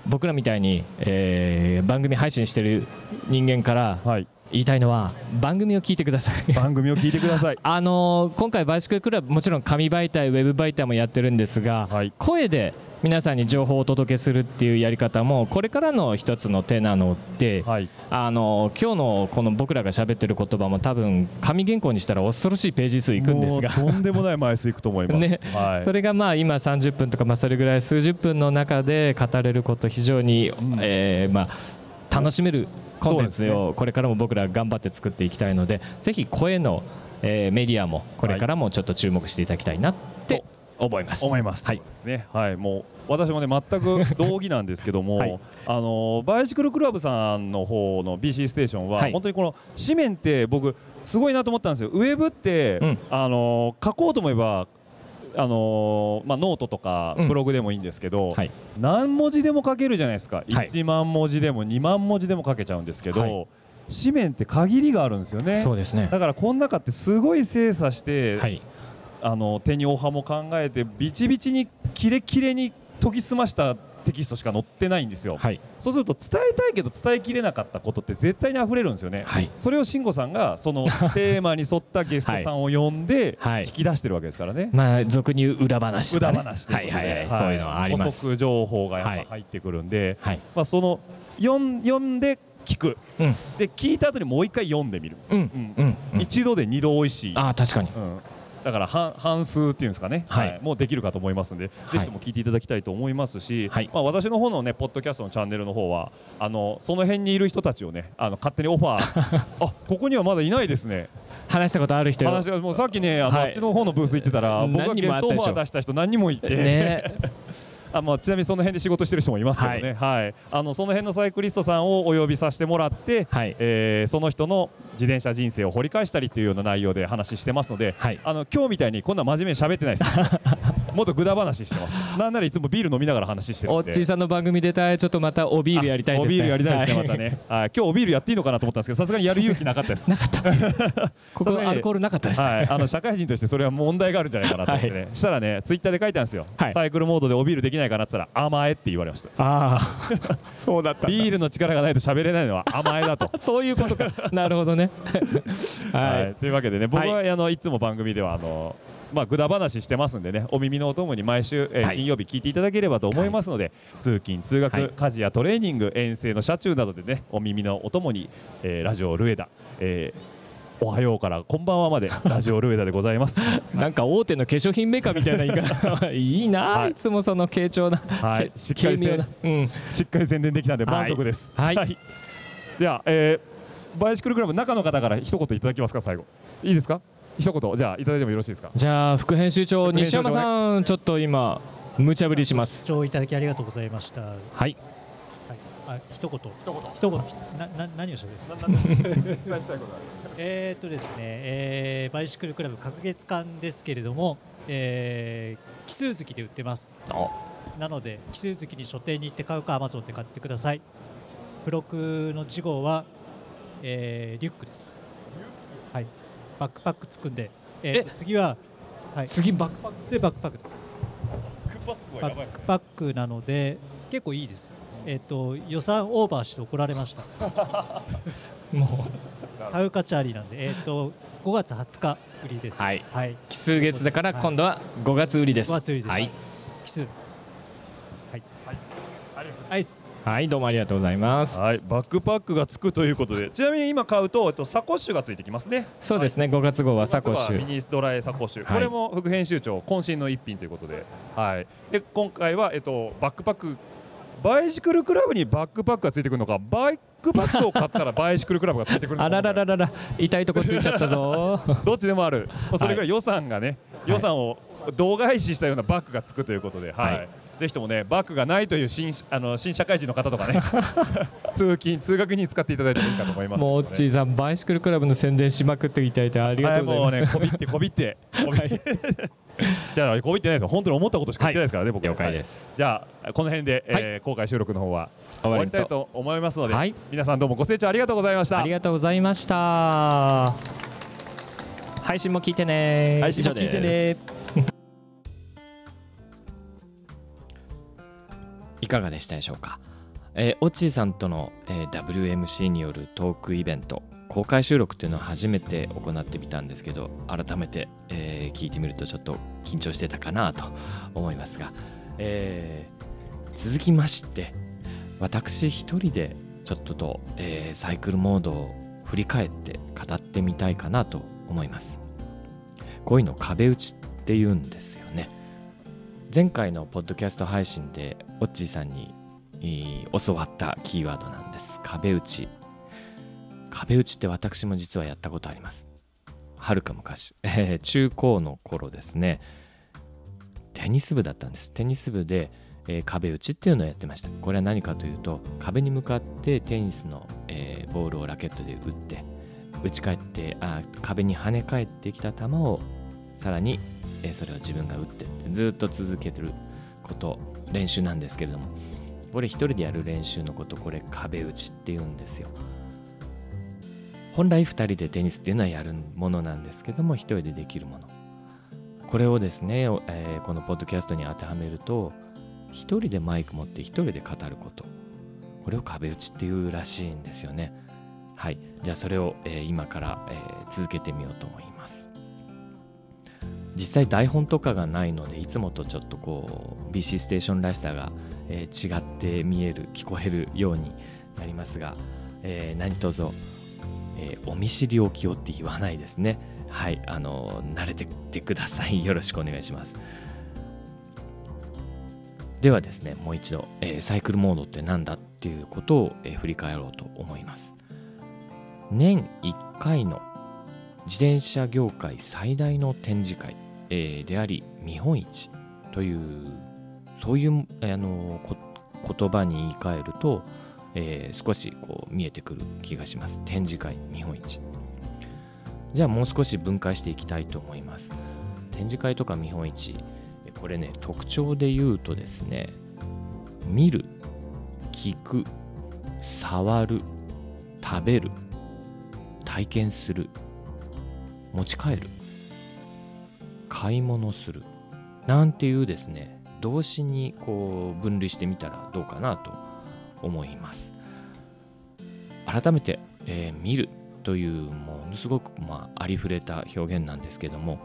僕らみたいに、えー番組配信してる人間からはい。言いたいのは番組を聞いてください。番組を聞いてください。あのー今回バイシクルクラブもちろん紙媒体ウェブ媒体もやってるんですが、はい。声で皆さんに情報をお届けするっていうやり方もこれからの一つの手なので、はい。あの今日のこの僕らが喋ってる言葉も多分紙原稿にしたら恐ろしいページ数いくんですが。もうとんでもない枚数いくと思います、ね。はい。それがまあ今30分とかまあそれぐらい数十分の中で語れること非常に、ん。えーまあ楽しめるコンテンツをこれからも僕ら頑張って作っていきたいのでぜひ声の、えーメディアもこれからもちょっと注目していただきたいなって思います。思います。はい。ですね。はい、もう私もね全く同義なんですけども、はい。あのバイシクルクラブさんの方の BC ステーションは、はい。本当にこの紙面って僕すごいなと思ったんですよ。ウェブって、うん。あの書こうと思えば。あのまあ、ノートとかうん。ブログでもいいんですけど、はい。何文字でも書けるじゃないですか、はい。1万文字でも2万文字でも書けちゃうんですけど、はい。紙面って限りがあるんですよね。そうですね。だからこの中ってすごい精査して、はいあの手におはも考えてビチビチにキレキレに研ぎ澄ましたテキストしか載ってないんですよ、はい。そうすると伝えたいけど伝えきれなかったことって絶対に溢れるんですよね、はい。それを慎吾さんがそのテーマに沿ったゲストさんを呼んで はい。引き出してるわけですからね、まあ俗に言う裏話ね、裏話ということで、はいはいはい、そういうのはあります。補足情報がやっはい。ぱ入ってくるんで、はい。まあ、その読ん読んで聞く。うん。で聞いた後にもう一回読んでみる、うん。うん。一度で二度美味しい。ああ確かに。うん、だから半半数っていうんですかね、はい。もうできるかと思いますんで、はい。ぜひとも聞いていただきたいと思いますし、はい。まあ、私の方のねポッドキャストのチャンネルの方はあのその辺にいる人たちをねあの勝手にオファー あここにはまだいないですね。話したことある人。話がもうさっきねあの、はい。あっちの方のブース行ってたら僕が何ゲストオファー出した人何人もいて、ね。あまあ、ちなみにその辺で仕事してる人もいますけどね、はい。あのその辺のサイクリストさんをお呼びさせてもらって、はい。えーその人の自転車人生を掘り返したりっていうような内容で話してますので、はい。あの今日みたいにこんな真面目に喋ってないですもっとぐだ話してます なんならいつもビール飲みながら話してるんでおっちーさんの番組出たい。ちょっとまたおビールやりたいですね。あおビールやりたいですね、はいまたね、はい、今日おビールやっていいのかなと思ったんですけどさすがにやる勇気なかったです なかった。ここアルコールなかったです。はい、あの社会人としてそれは問題があるんじゃないかなと思ってね、したらねツイッターで書いたんですよ、はいサイクルモードでおビールできないかなって言ったら甘えって言われましたああ。そうだった。ビールの力がないと喋れないのは甘えだとそういうことか。なるほどね。は、はいい。というわけでね僕は、はあのいつも番組ではあのまあ、ぐだ話してますんでねお耳のお供に毎週、えーはい。金曜日聞いていただければと思いますので、通勤通学、はい。家事やトレーニング遠征の車中などでねお耳のお供に、えーラジオルエダ、えーおはようからこんばんはまで ラジオルエダでございます。なんか大手の化粧品メーカーみたいな言い方 いいな、はい。い、つもその傾聴なはい、しっかりうん。しっかり宣伝できたんで満足です。はい。では、えー、バイシクルクラブ中の方から一言いただきますか最後。いいですか？一言じゃあいただいてもよろしいですか？じゃあ副編集長西山さんちょっと今無茶ぶりします視聴いただきありがとうございました。はい、はいあ、一言。一言。一言。な、な、何をしたんですか？伝えしたいことあり えーっとですね、えーバイシクルクラブ隔月間ですけれども、えー、奇数月で売ってます。なので、奇数月に書店に行って買うか、アマゾンで買ってください。付録の次号は、えー、リュックです。はい。バックパックつくんで、えーっと次は、はい。次バックパッでバックパックです。クパックはバやばいックパックなので結構いいです。えっ、と予算オーバーして怒られました。ク も買う価値ありなんで、えっ、と5月20日売りです。はいはい。う奇数月だから今度は5月売りです5月売りです。はい。奇数。はい。ありがとうはい。はいどうもありがとうございますはい、バックパックがつくということで、ちなみに今買うと、えっと、サコッシュがついてきますね。そうですね5月号はサコッシュミニドライサコッシュ、はいこれも副編集長渾身の一品ということで、はい。で今回はえっとバックパックバイシクルクラブにバックパックがついてくるのか、バックパックを買ったら バイシクルクラブがついてくるのか。あららららら痛いとこついちゃったぞ どっちでもある。それぐらい予算がね、予算を度外視したようなバッグがつくということで、はい。はいぜひともね、バッグがないという新あの新社会人の方とかね、通勤通学に使っていただいてもいいかと思いますね、もうオッチーさんバイシクルクラブの宣伝しまくっていただいてありがはい、とうございます、もうね、こびって、こびって、こびって。じゃあ、こびってないですよ。本当に思ったことしか言ってないですからね、僕。了解はい。です、じゃあ、この辺で、えー公開収録の方は終わりたいと思いますので、はい。皆さんどうもご清聴ありがとうございました。ありがとうございました。配信も聞いてね配信も聞いてね。かがでしたでしょうか、えーオッチーさんとの、えー WMC によるトークイベント公開収録っていうのを初めて行ってみたんですけど改めて、えー聞いてみるとちょっと緊張してたかなと思いますが、えー続きまして私一人でちょっとと、えーサイクルモードを振り返って語ってみたいかなと思います。こういうの壁打ちって言うんですよね。前回のポッドキャスト配信でオッチーさんにえー教わったキーワードなんです。壁打ち。壁打ちって私も実はやったことあります。はるか昔、え ー中高の頃ですね。テニス部だったんです。テニス部で、えー壁打ちっていうのをやってました。これは何かというと壁に向かってテニスの、えーボールをラケットで打って打ち返ってあ壁に跳ね返ってきた球をさらに、えーそれを自分が打ってってずっと続けてること練習なんですけれども。これ一人でやる練習のことこれ壁打ちっていうんですよ。本来二人でテニスっていうのはやるものなんですけども一人でできるもの。これをですね、えーこのポッドキャストに当てはめると一人でマイク持って一人で語ること。これを壁打ちっていうらしいんですよね。はい。じゃあそれを、えー今から、えー続けてみようと思います。実際台本とかがないのでいつもとちょっとこう BC ステーションらしさが、えー違って見える聞こえるようになりますが、えー何卒、えーお見知りおきをって言わないですね。はいあの慣れてってください。よろしくお願いします。ではですねもう一度、えーサイクルモードって何だっていうことを、えー振り返ろうと思います。年1回の自転車業界最大の展示会、えーであり見本市というそういう、えーあのこ言葉に言い換えると、えー少しこう見えてくる気がします。展示会見本市。じゃあもう少し分解していきたいと思います。展示会とか見本市えこれね特徴で言うとですね見る聞く触る食べる体験する持ち帰る。買い物するなんていうですね動詞にこう分類してみたらどうかなと思います改めて、えー見るというものすごく、まあ、ありふれた表現なんですけども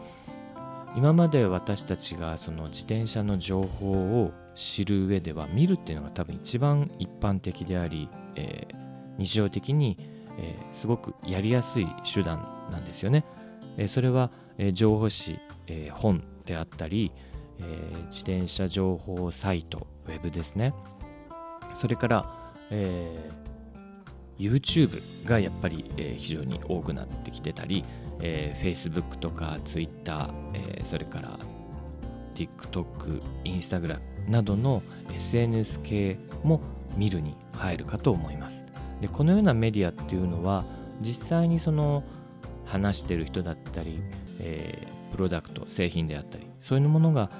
今まで私たちがその自転車の情報を知る上では見るっていうのが多分一番一般的であり、えー日常的に、えーすごくやりやすい手段なんですよね。えーそれは、えー情報誌、えー本であったり、えー自転車情報サイトウェブですねそれから、えー YouTube がやっぱり、えー非常に多くなってきてたり、えー Facebook とか Twitter、えーそれから TikTok、Instagram などの SNS 系も見るに入るかと思います。でこのようなメディアっていうのは実際にその話してる人だったり、えープロダクト製品であったりそういうものが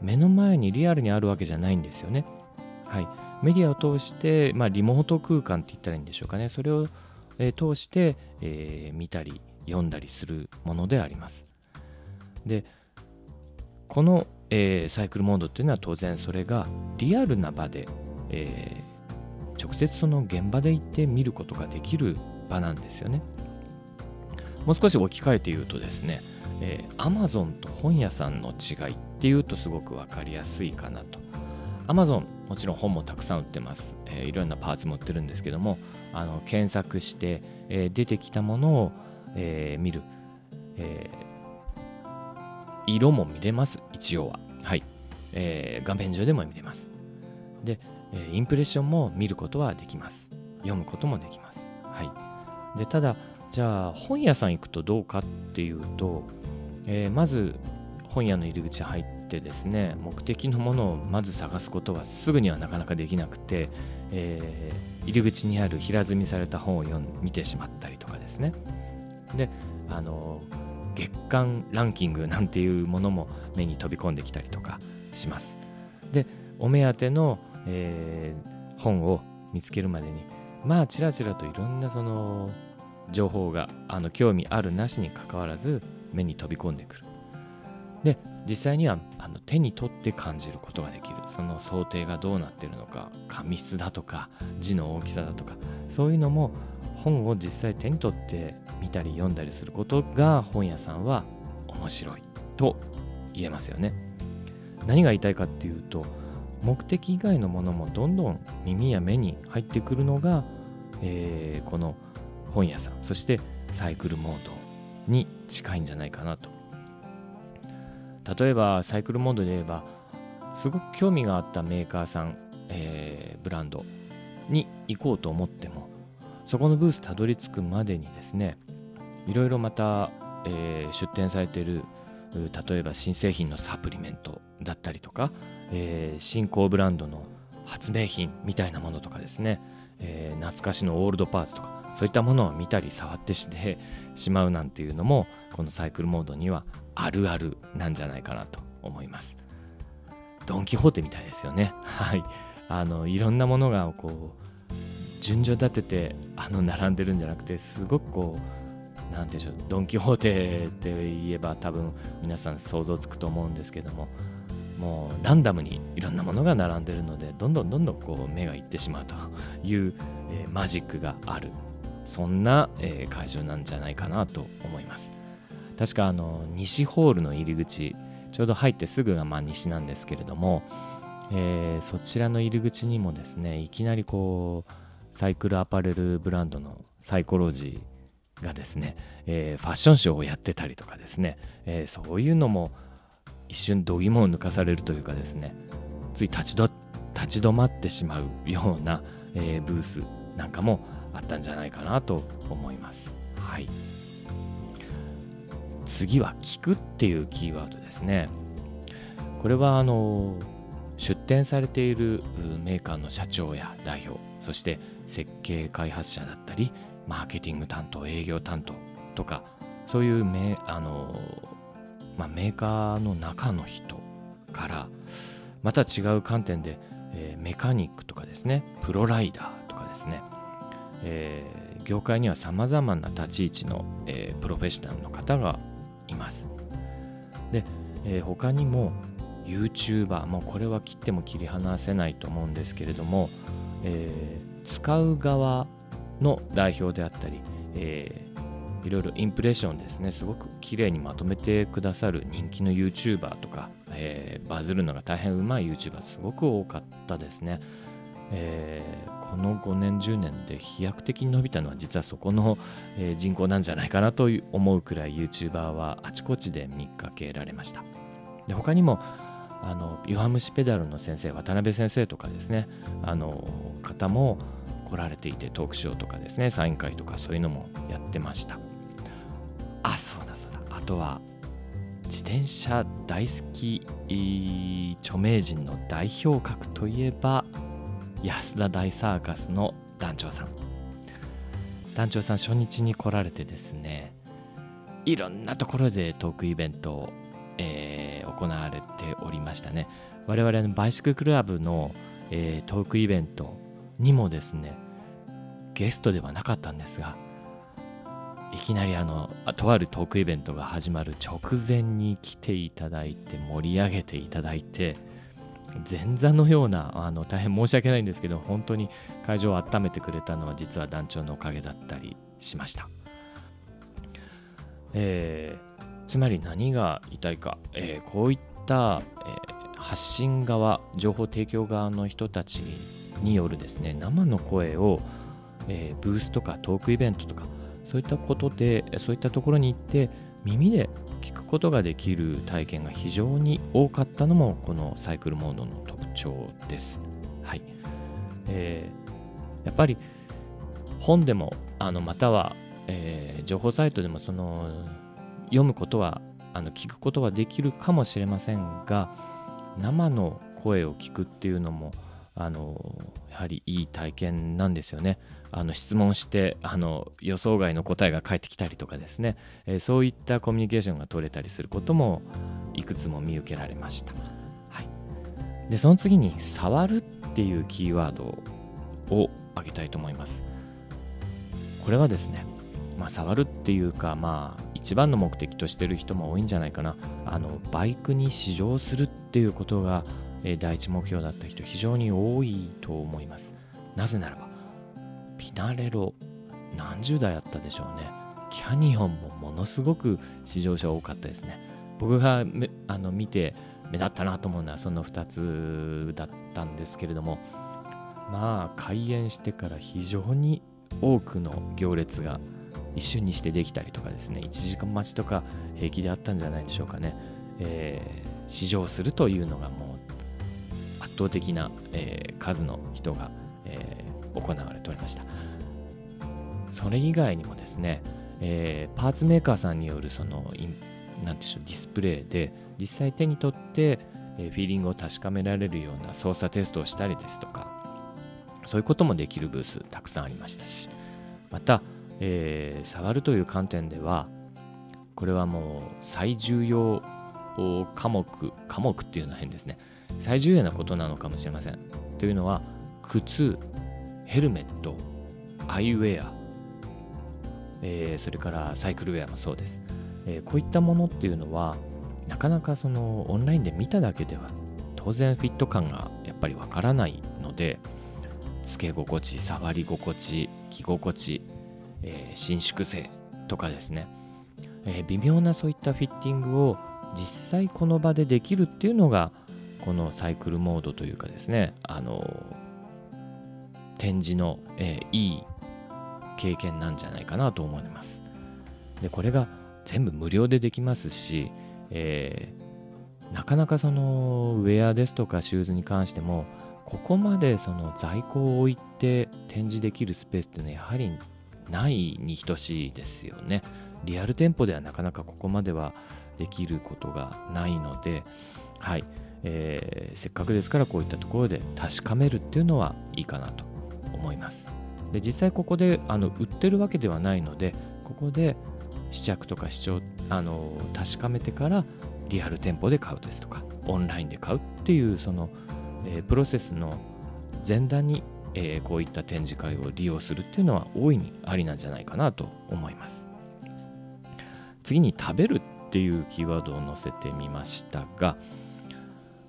目の前にリアルにあるわけじゃないんですよね。はい、メディアを通して、まあ、リモート空間って言ったらいいんでしょうかねそれを、えー通して、えー見たり読んだりするものであります。でこの、えーサイクルモードっていうのは当然それがリアルな場で、えー直接その現場で行って見ることができる場なんですよね。もう少し置き換えて言うとですね、えー、Amazon と本屋さんの違いっていうとすごく分かりやすいかなと。Amazon もちろん本もたくさん売ってます、えーいろんなパーツも売ってるんですけどもあの検索して、えー出てきたものを、えー見る、え色も見れます。一応は。はい、え画面上でも見れます。で、えインプレッションも見ることはできます。読むこともできます。はい。でただじゃあ本屋さん行くとどうかっていうと、えーまず本屋の入り口入ってですね目的のものをまず探すことはすぐにはなかなかできなくて、えー入り口にある平積みされた本を読ん見てしまったりとかですね。であの月間ランキングなんていうものも目に飛び込んできたりとかします。でお目当ての、えー本を見つけるまでにまあちらちらといろんなその情報があの興味あるなしにかかわらず目に飛び込んでくる。で実際にはあの手に取って感じることができる。その想定がどうなってるのか紙質だとか字の大きさだとかそういうのも本を実際手に取って見たり読んだりすることが本屋さんは面白いと言えますよね。何が言いたいかっていうと目的以外のものもどんどん耳や目に入ってくるのが、えーこの本屋さんそしてサイクルモードに近いんじゃないかなと。例えばサイクルモードで言えばすごく興味があったメーカーさん、えーブランドに行こうと思ってもそこのブースたどり着くまでにですねいろいろまた、えー出展されている例えば新製品のサプリメントだったりとか、えー新興ブランドの発明品みたいなものとかですね、えー懐かしのオールドパーツとかそういったものを見たり触ってしてしまうなんていうのもこのサイクルモードにはあるあるなんじゃないかなと思います。ドン・キホーテみたいですよね。はい。あのいろんなものがこう順序立ててあの並んでるんじゃなくてすごくこうなんでしょうドン・キホーテって言えば多分皆さん想像つくと思うんですけどももうランダムにいろんなものが並んでるのでどんどんどんどんこう目がいってしまうという、えーマジックがある。そんな、えー会場なんじゃないかなと思います。確かあの西ホールの入り口ちょうど入ってすぐがまあ西なんですけれども、えーそちらの入り口にもですねいきなりこうサイクルアパレルブランドのサイコロジーがですね、えーファッションショーをやってたりとかですね、えーそういうのも一瞬度肝を抜かされるというかですねつい立ちど立ち止まってしまうような、えーブースなんかもあったんじゃないかなと思います。はい、次は「聞く」っていうキーワードですね。これはあの出展されているメーカーの社長や代表そして設計開発者だったりマーケティング担当営業担当とかそういうあの、まあ、メーカーの中の人からまた違う観点で、えーメカニックとかですねプロライダーとかですね、えー業界にはさまざまな立ち位置の、えープロフェッショナルの方がいます。で、えー他にも YouTuber もうこれは切っても切り離せないと思うんですけれども、えー使う側の代表であったり、えいろいろインプレッションですね。すごく綺麗にまとめてくださる。人気の YouTuber とか、えーバズるのが大変うまい YouTuber すごく多かったですね。えーこの5年10年で飛躍的に伸びたのは実はそこの、えー人口なんじゃないかなという思うくらい YouTuber はあちこちで見かけられました。で他にもあの弱虫ペダルの先生渡辺先生とかですね。あの方も来られていてトークショーとかですねサイン会とかそういうのもやってました。あそうだそうだ。あとは自転車大好き著名人の代表格といえば安田大サーカスの団長さん。団長さん初日に来られてですねいろんなところでトークイベントを、えー行われておりましたね。我々のバイシクルクラブの、えートークイベントにもですねゲストではなかったんですがいきなりあのとあるトークイベントが始まる直前に来ていただいて盛り上げていただいて前座のようなあの大変申し訳ないんですけど本当に会場を温めてくれたのは実は団長のおかげだったりしました、えーつまり何が言いたいか、えーこういった、えー発信側情報提供側の人たちによるですね生の声を、えーブースとかトークイベントとかそういったことでそういったところに行って耳で聞くことができる体験が非常に多かったのもこのサイクルモードの特徴です。はいえーやっぱり本でもあのまたは、えー情報サイトでもその読むことはあの聞くことはできるかもしれませんが生の声を聞くっていうのもあのやはりいい体験なんですよね。あの質問してあの予想外の答えが返ってきたりとかですね、えーそういったコミュニケーションが取れたりすることもいくつも見受けられました。はい、でその次に「触る」っていうキーワードを挙げたいと思います。これはですねまあ、触るっていうか、まあ、一番の目的としてる人も多いんじゃないかな。あの、バイクに試乗するっていうことが、え第一目標だった人、非常に多いと思います。なぜならば、ピナレロ、何十台あったでしょうね。キャニオンもものすごく試乗車多かったですね。僕がめあの見て目立ったなと思うのはその2つだったんですけれども、まあ、開園してから非常に多くの行列が一瞬にしてできたりとかですね1時間待ちとか平気であったんじゃないでしょうかね、えー試乗するというのがもう倒的な、えー数の人が、えー行われておりました。それ以外にもですね、えーパーツメーカーさんによるそのインなんでしょうディスプレイで実際手に取って、えフィーリングを確かめられるような操作テストをしたりですとかそういうこともできるブースたくさんありましたしまた、え触るという観点ではこれはもう最重要科目科目っていうのは変ですね。最重要なことなのかもしれません。というのは靴ヘルメットアイウェア、えーそれからサイクルウェアもそうです、えーこういったものっていうのはなかなかそのオンラインで見ただけでは当然フィット感がやっぱりわからないのでつけ心地触り心地着心地、えー伸縮性とかですね、えー微妙なそういったフィッティングを実際この場でできるっていうのがこのサイクルモードというかですねあの展示の、えーいい経験なんじゃないかなと思いますでこれが全部無料でできますし、えーなかなかそのウェアですとかシューズに関してもここまでその在庫を置いて展示できるスペースっていうのはやはりないに等しいですよね。リアル店舗ではなかなかここまではできることがないので、はいえーせっかくですからこういったところで確かめるっていうのはいいかなと思います。で実際ここであの売ってるわけではないのでここで試着とか試聴あの確かめてからリアル店舗で買うですとかオンラインで買うっていうその、えープロセスの前段に、えーこういった展示会を利用するっていうのは大いにありなんじゃないかなと思います次に食べるっていうキーワードを載せてみましたが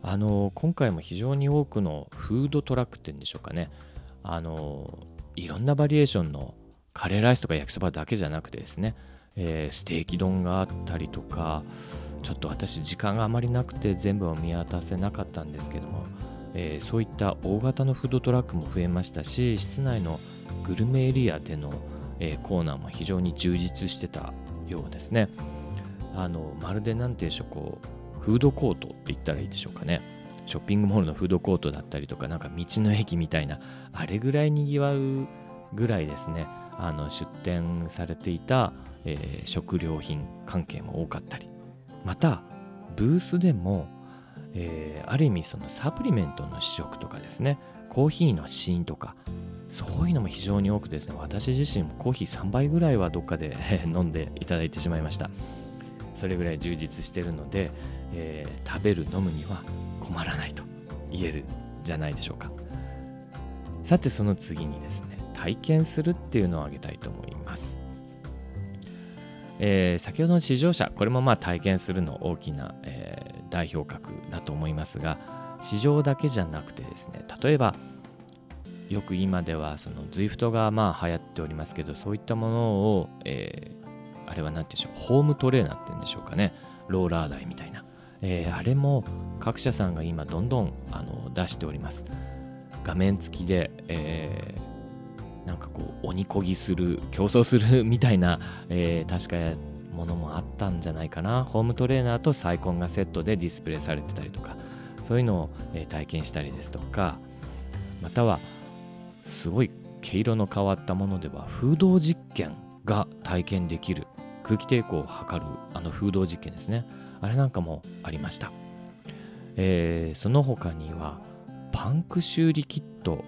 あの今回も非常に多くのフードトラックっていうんでしょうかね。あのいろんなバリエーションのカレーライスとか焼きそばだけじゃなくてですね、えーステーキ丼があったりとかちょっと私時間があまりなくて全部を見渡せなかったんですけども、えーそういった大型のフードトラックも増えましたし室内のグルメエリアでの、えーコーナーも非常に充実してたようですね。あのまるで何て言うんでしょうこうフードコートって言ったらいいでしょうかね。ショッピングモールのフードコートだったりとかなんか道の駅みたいなあれぐらいにぎわうぐらいですね。あの出店されていた、えー食料品関係も多かったり。またブースでも、えーある意味そのサプリメントの試食とかですね。コーヒーの試飲とかそういうのも非常に多くですね。私自身もコーヒー3杯ぐらいはどっかで 飲んでいただいてしまいました。それぐらい充実してるので、えー食べる飲むには困らないと言えるじゃないでしょうか。さてその次にですね体験するっていうのを挙げたいと思います、えー先ほどの試乗車これもまあ体験するの大きな、えー代表格だと思いますが試乗だけじゃなくてですね例えばよく今ではその ZWIFT がまあ流行っておりますけどそういったものを、えーあれは何て言うんでしょう？ホームトレーナーって言うんでしょうかね。ローラー台みたいな、えーあれも各社さんが今どんどんあの出しております。画面付きで、えーなんかこう鬼こぎする競争するみたいな、えー確かものもあったんじゃないかな。ホームトレーナーとサイコンがセットでディスプレイされてたりとかそういうのを、えー体験したりですとかまたはすごい毛色の変わったものでは風洞実験が体験できる。空気抵抗を測るあの風洞実験ですね。あれなんかもありました、えーその他にはパンク修理キット、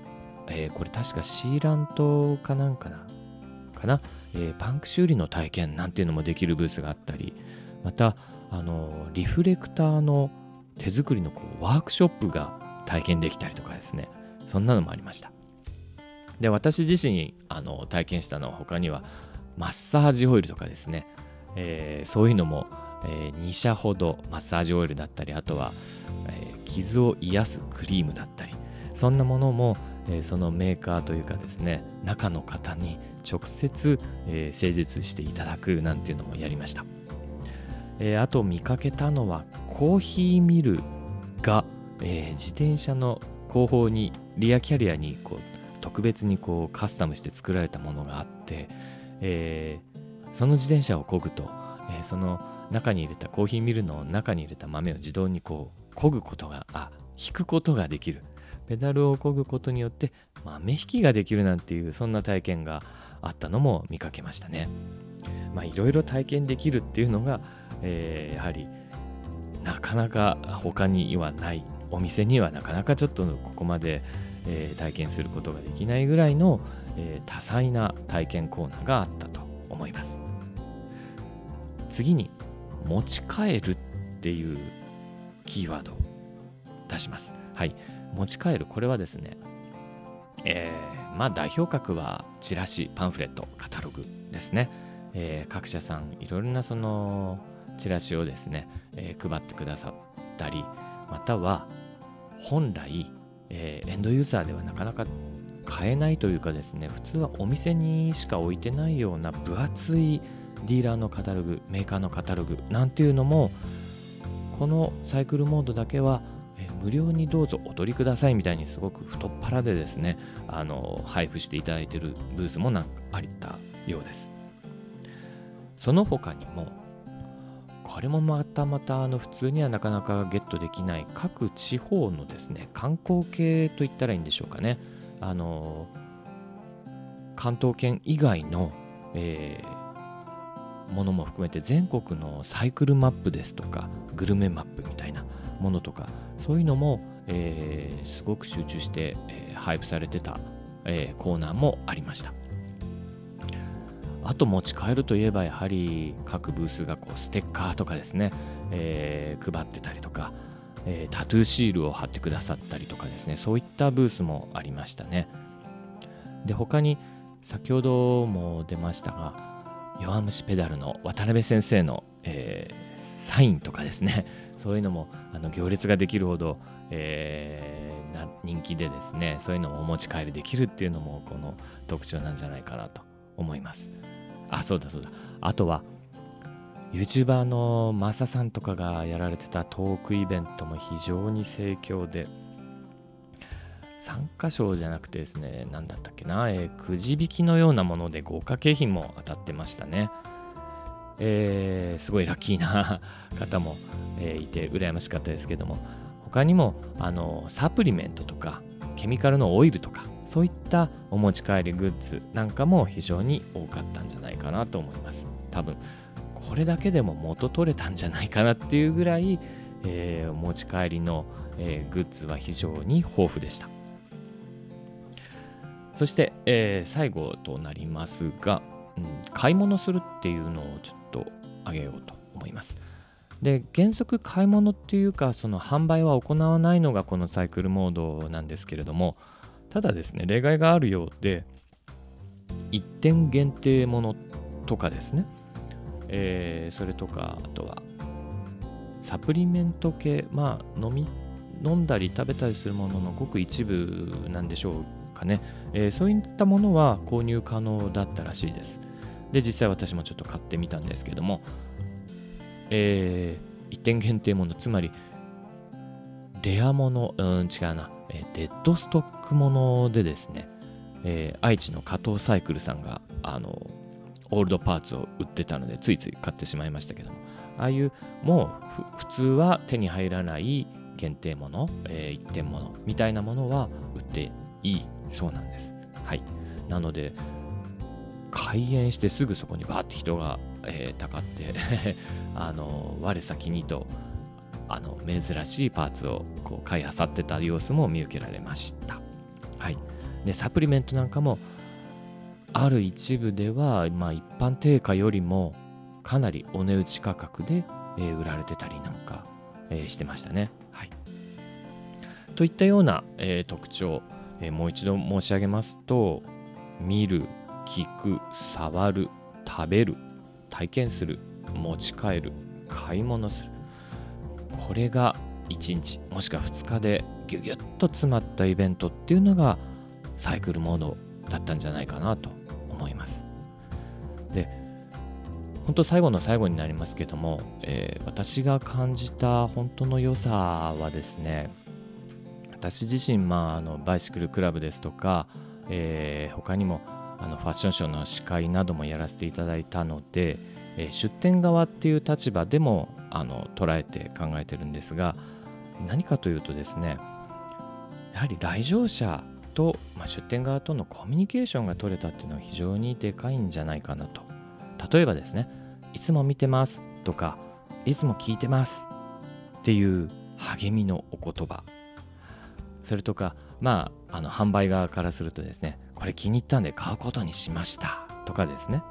えーこれ確かシーラントかなんかな？かな、えーパンク修理の体験なんていうのもできるブースがあったり。またあのリフレクターの手作りのこうワークショップが体験できたりとかですね。そんなのもありました。で私自身あの体験したのは他にはマッサージオイルとかですね、えーそういうのも、え2社ほどマッサージオイルだったりあとは、えー傷を癒すクリームだったりそんなものも、えーそのメーカーというかですね中の方に直接、えー施術していただくなんていうのもやりました、えーあと見かけたのはコーヒーミルが、えー自転車の後方にリアキャリアにこう特別にこうカスタムして作られたものがあって、えーその自転車を漕ぐと、えーその中に入れたコーヒーミルの中に入れた豆を自動にこう漕ぐことがあ引くことができる。ペダルを漕ぐことによって豆引きができるなんていうそんな体験があったのも見かけましたね。まあいろいろ体験できるっていうのが、えーやはりなかなか他にはないお店にはなかなかちょっとここまで、えー体験することができないぐらいの、えー多彩な体験コーナーがあったと思います。次に持ち帰るっていうキーワードを出します。はい。持ち帰る。これはですねえーまあ代表格はチラシパンフレットカタログですね、えー各社さんいろいろなそのチラシをですね、えー配ってくださったりまたは本来、えーエンドユーザーではなかなか買えないというかですね普通はお店にしか置いてないような分厚いディーラーのカタログメーカーのカタログなんていうのもこのサイクルモードだけは無料にどうぞお取りくださいみたいにすごく太っ腹でですねあの配布していただいてるブースもなんかあったようです。その他にもこれもまたまたあの普通にはなかなかゲットできない各地方のですね観光系といったらいいんでしょうかね。あの関東圏以外の、えーものも含めて全国のサイクルマップですとかグルメマップみたいなものとかそういうのも、えーすごく集中して、えー配布されてた、えコーナーもありました。あと持ち帰るといえばやはり各ブースがこうステッカーとかですね、え配ってたりとか、えータトゥーシールを貼ってくださったりとかですね。そういったブースもありましたね。で他に先ほども出ましたが弱虫ペダルの渡辺先生の、えーサインとかですね。そういうのもあの行列ができるほど、えーな人気でですね。そういうのもお持ち帰りできるっていうのもこの特徴なんじゃないかなと思います。あそうだそうだ。あとは YouTuber のマサさんとかがやられてたトークイベントも非常に盛況で参加賞じゃなくてですね何だったっけな、えーくじ引きのようなもので豪華景品も当たってましたね。えーすごいラッキーな方も、えーいて羨ましかったですけども他にもあのサプリメントとかケミカルのオイルとかそういったお持ち帰りグッズなんかも非常に多かったんじゃないかなと思います多分これだけでも元取れたんじゃないかなっていうぐらい、えーお持ち帰りの、えーグッズは非常に豊富でした。そして、えー最後となりますが、うん買い物するっていうのをちょっと挙げようと思います。で原則買い物っていうかその販売は行わないのがこのサイクルモードなんですけれどもただですね例外があるようで一点限定ものとかですね、えーそれとかあとはサプリメント系まあ飲み飲んだり食べたりするもののごく一部なんでしょうかね、えーそういったものは購入可能だったらしいです。で実際私もちょっと買ってみたんですけども。えー一点限定ものつまりレアものうん違うな、えデッドストックものでですね、え愛知の加藤サイクルさんがあのオールドパーツを売ってたのでついつい買ってしまいましたけども。ああいうもう普通は手に入らない限定もの、えー一点ものみたいなものは売っていいそうなんです。はい。なので開園してすぐそこにバーって人が、えーたかって あの我先にとあの珍しいパーツをこう買い漁ってた様子も見受けられました。はい、でサプリメントなんかもある一部では、まあ、一般定価よりもかなりお値打ち価格で、えー売られてたりなんか、えーしてましたね。はい、といったような、えー特徴、えーもう一度申し上げますと見る聞く触る食べる体験する持ち帰る買い物するこれが1日もしくは2日でギュギュッと詰まったイベントっていうのがサイクルモードだったんじゃないかなと思います。で本当最後の最後になりますけども、えー私が感じた本当の良さはですね私自身、まあ、あのバイシクルクラブですとか、えー他にもあのファッションショーの司会などもやらせていただいたので、えー出店側っていう立場でもあの捉えて考えてるんですが何かというとですねやはり来場者と、まあ、出店側とのコミュニケーションが取れたっていうのは非常にでかいんじゃないかなと。例えばですねいつも見てますとかいつも聞いてますっていう励みのお言葉。それとかまああの販売側からするとですねこれ気に入ったんで買うことにしましたとかですね。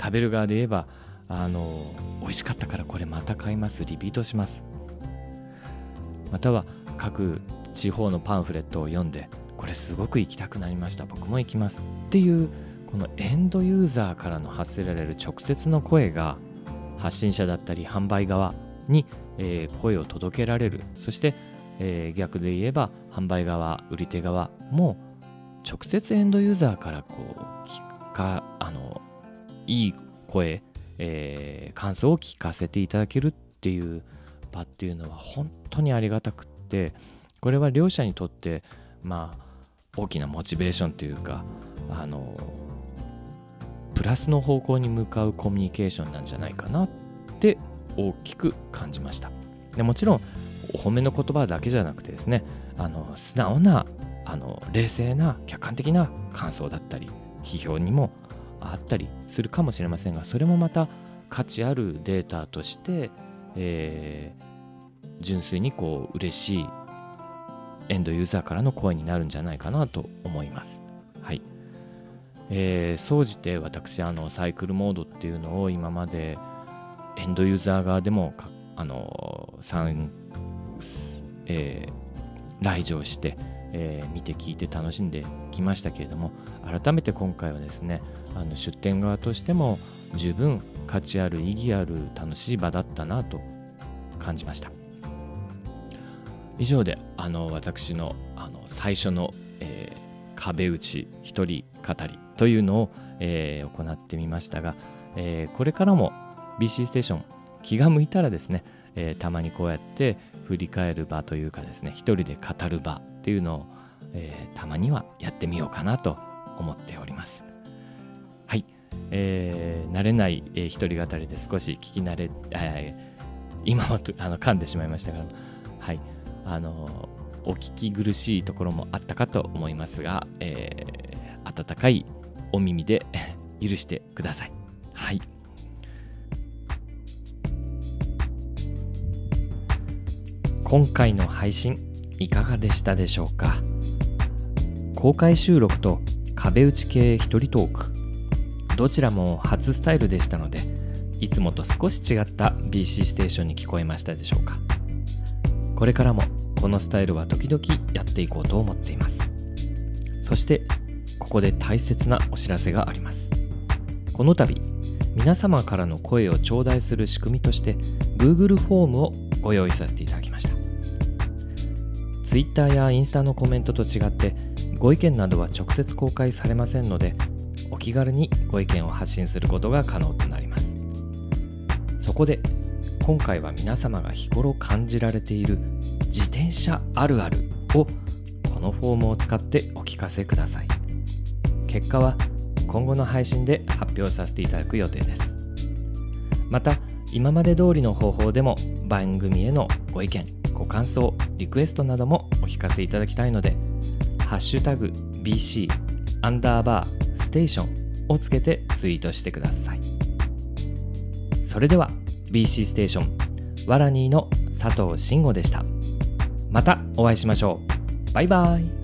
食べる側で言えばあの美味しかったからこれまた買いますリピートしますまたは各地方のパンフレットを読んでこれすごく行きたくなりました。僕も行きます。っていうこのエンドユーザーからの発せられる直接の声が発信者だったり販売側に、え声を届けられる。そして、え逆で言えば販売側売り手側も直接エンドユーザーからこう聞かあのいい声、えー感想を聞かせていただけるっていう場っていうのは本当にありがたくってこれは両者にとってまあ大きなモチベーションというかあのプラスの方向に向かうコミュニケーションなんじゃないかなって大きく感じました。でもちろんお褒めの言葉だけじゃなくてですねあの素直なあの冷静な客観的な感想だったり批評にもあったりするかもしれませんがそれもまた価値あるデータとして、えー純粋にこう嬉しいエンドユーザーからの声になるんじゃないかなと思います。はい。えー総じて私あのサイクルモードっていうのを今までエンドユーザー側でもあの参えー来場して、えー見て聞いて楽しんできましたけれども改めて今回はですねあの出店側としても十分価値ある意義ある楽しい場だったなと感じました以上であの私のあの最初の、えー壁打ち一人語りというのを、えー行ってみましたが、えーこれからも BC ステーション気が向いたらですね、えーたまにこうやって振り返る場というかですね一人で語る場っていうのをえーたまにはやってみようかなと思っております。はい、えー慣れない、えー一人語りで少し聞き慣れ、えー今はあの噛んでしまいましたからはい。あのお聞き苦しいところもあったかと思いますが、えー温かいお耳で 許してください。はい。今回の配信いかがでしたでしょうか？公開収録と壁打ち系一人トーク。どちらも初スタイルでしたのでいつもと少し違った BC ステーションに聞こえましたでしょうか？これからもこのスタイルは時々やっていこうと思っています。そしてここで大切なお知らせがあります。この度皆様からの声を頂戴する仕組みとして Google フォームをご用意させていただきました。Twitter やインスタのコメントと違ってご意見などは直接公開されませんのでお気軽にご意見を発信することが可能となります。そこで今回は皆様が日頃感じられている自車あるあるをこのフォームを使ってお聞かせください。結果は今後の配信で発表させていただく予定です。また今まで通りの方法でも番組へのご意見ご感想リクエストなどもお聞かせいただきたいので「ハッシュタグ #BC アンダーバーステーション」をつけてツイートしてください。それでは BC ステーションワラニーの佐藤慎吾でした。またお会いしましょう。バイバイ。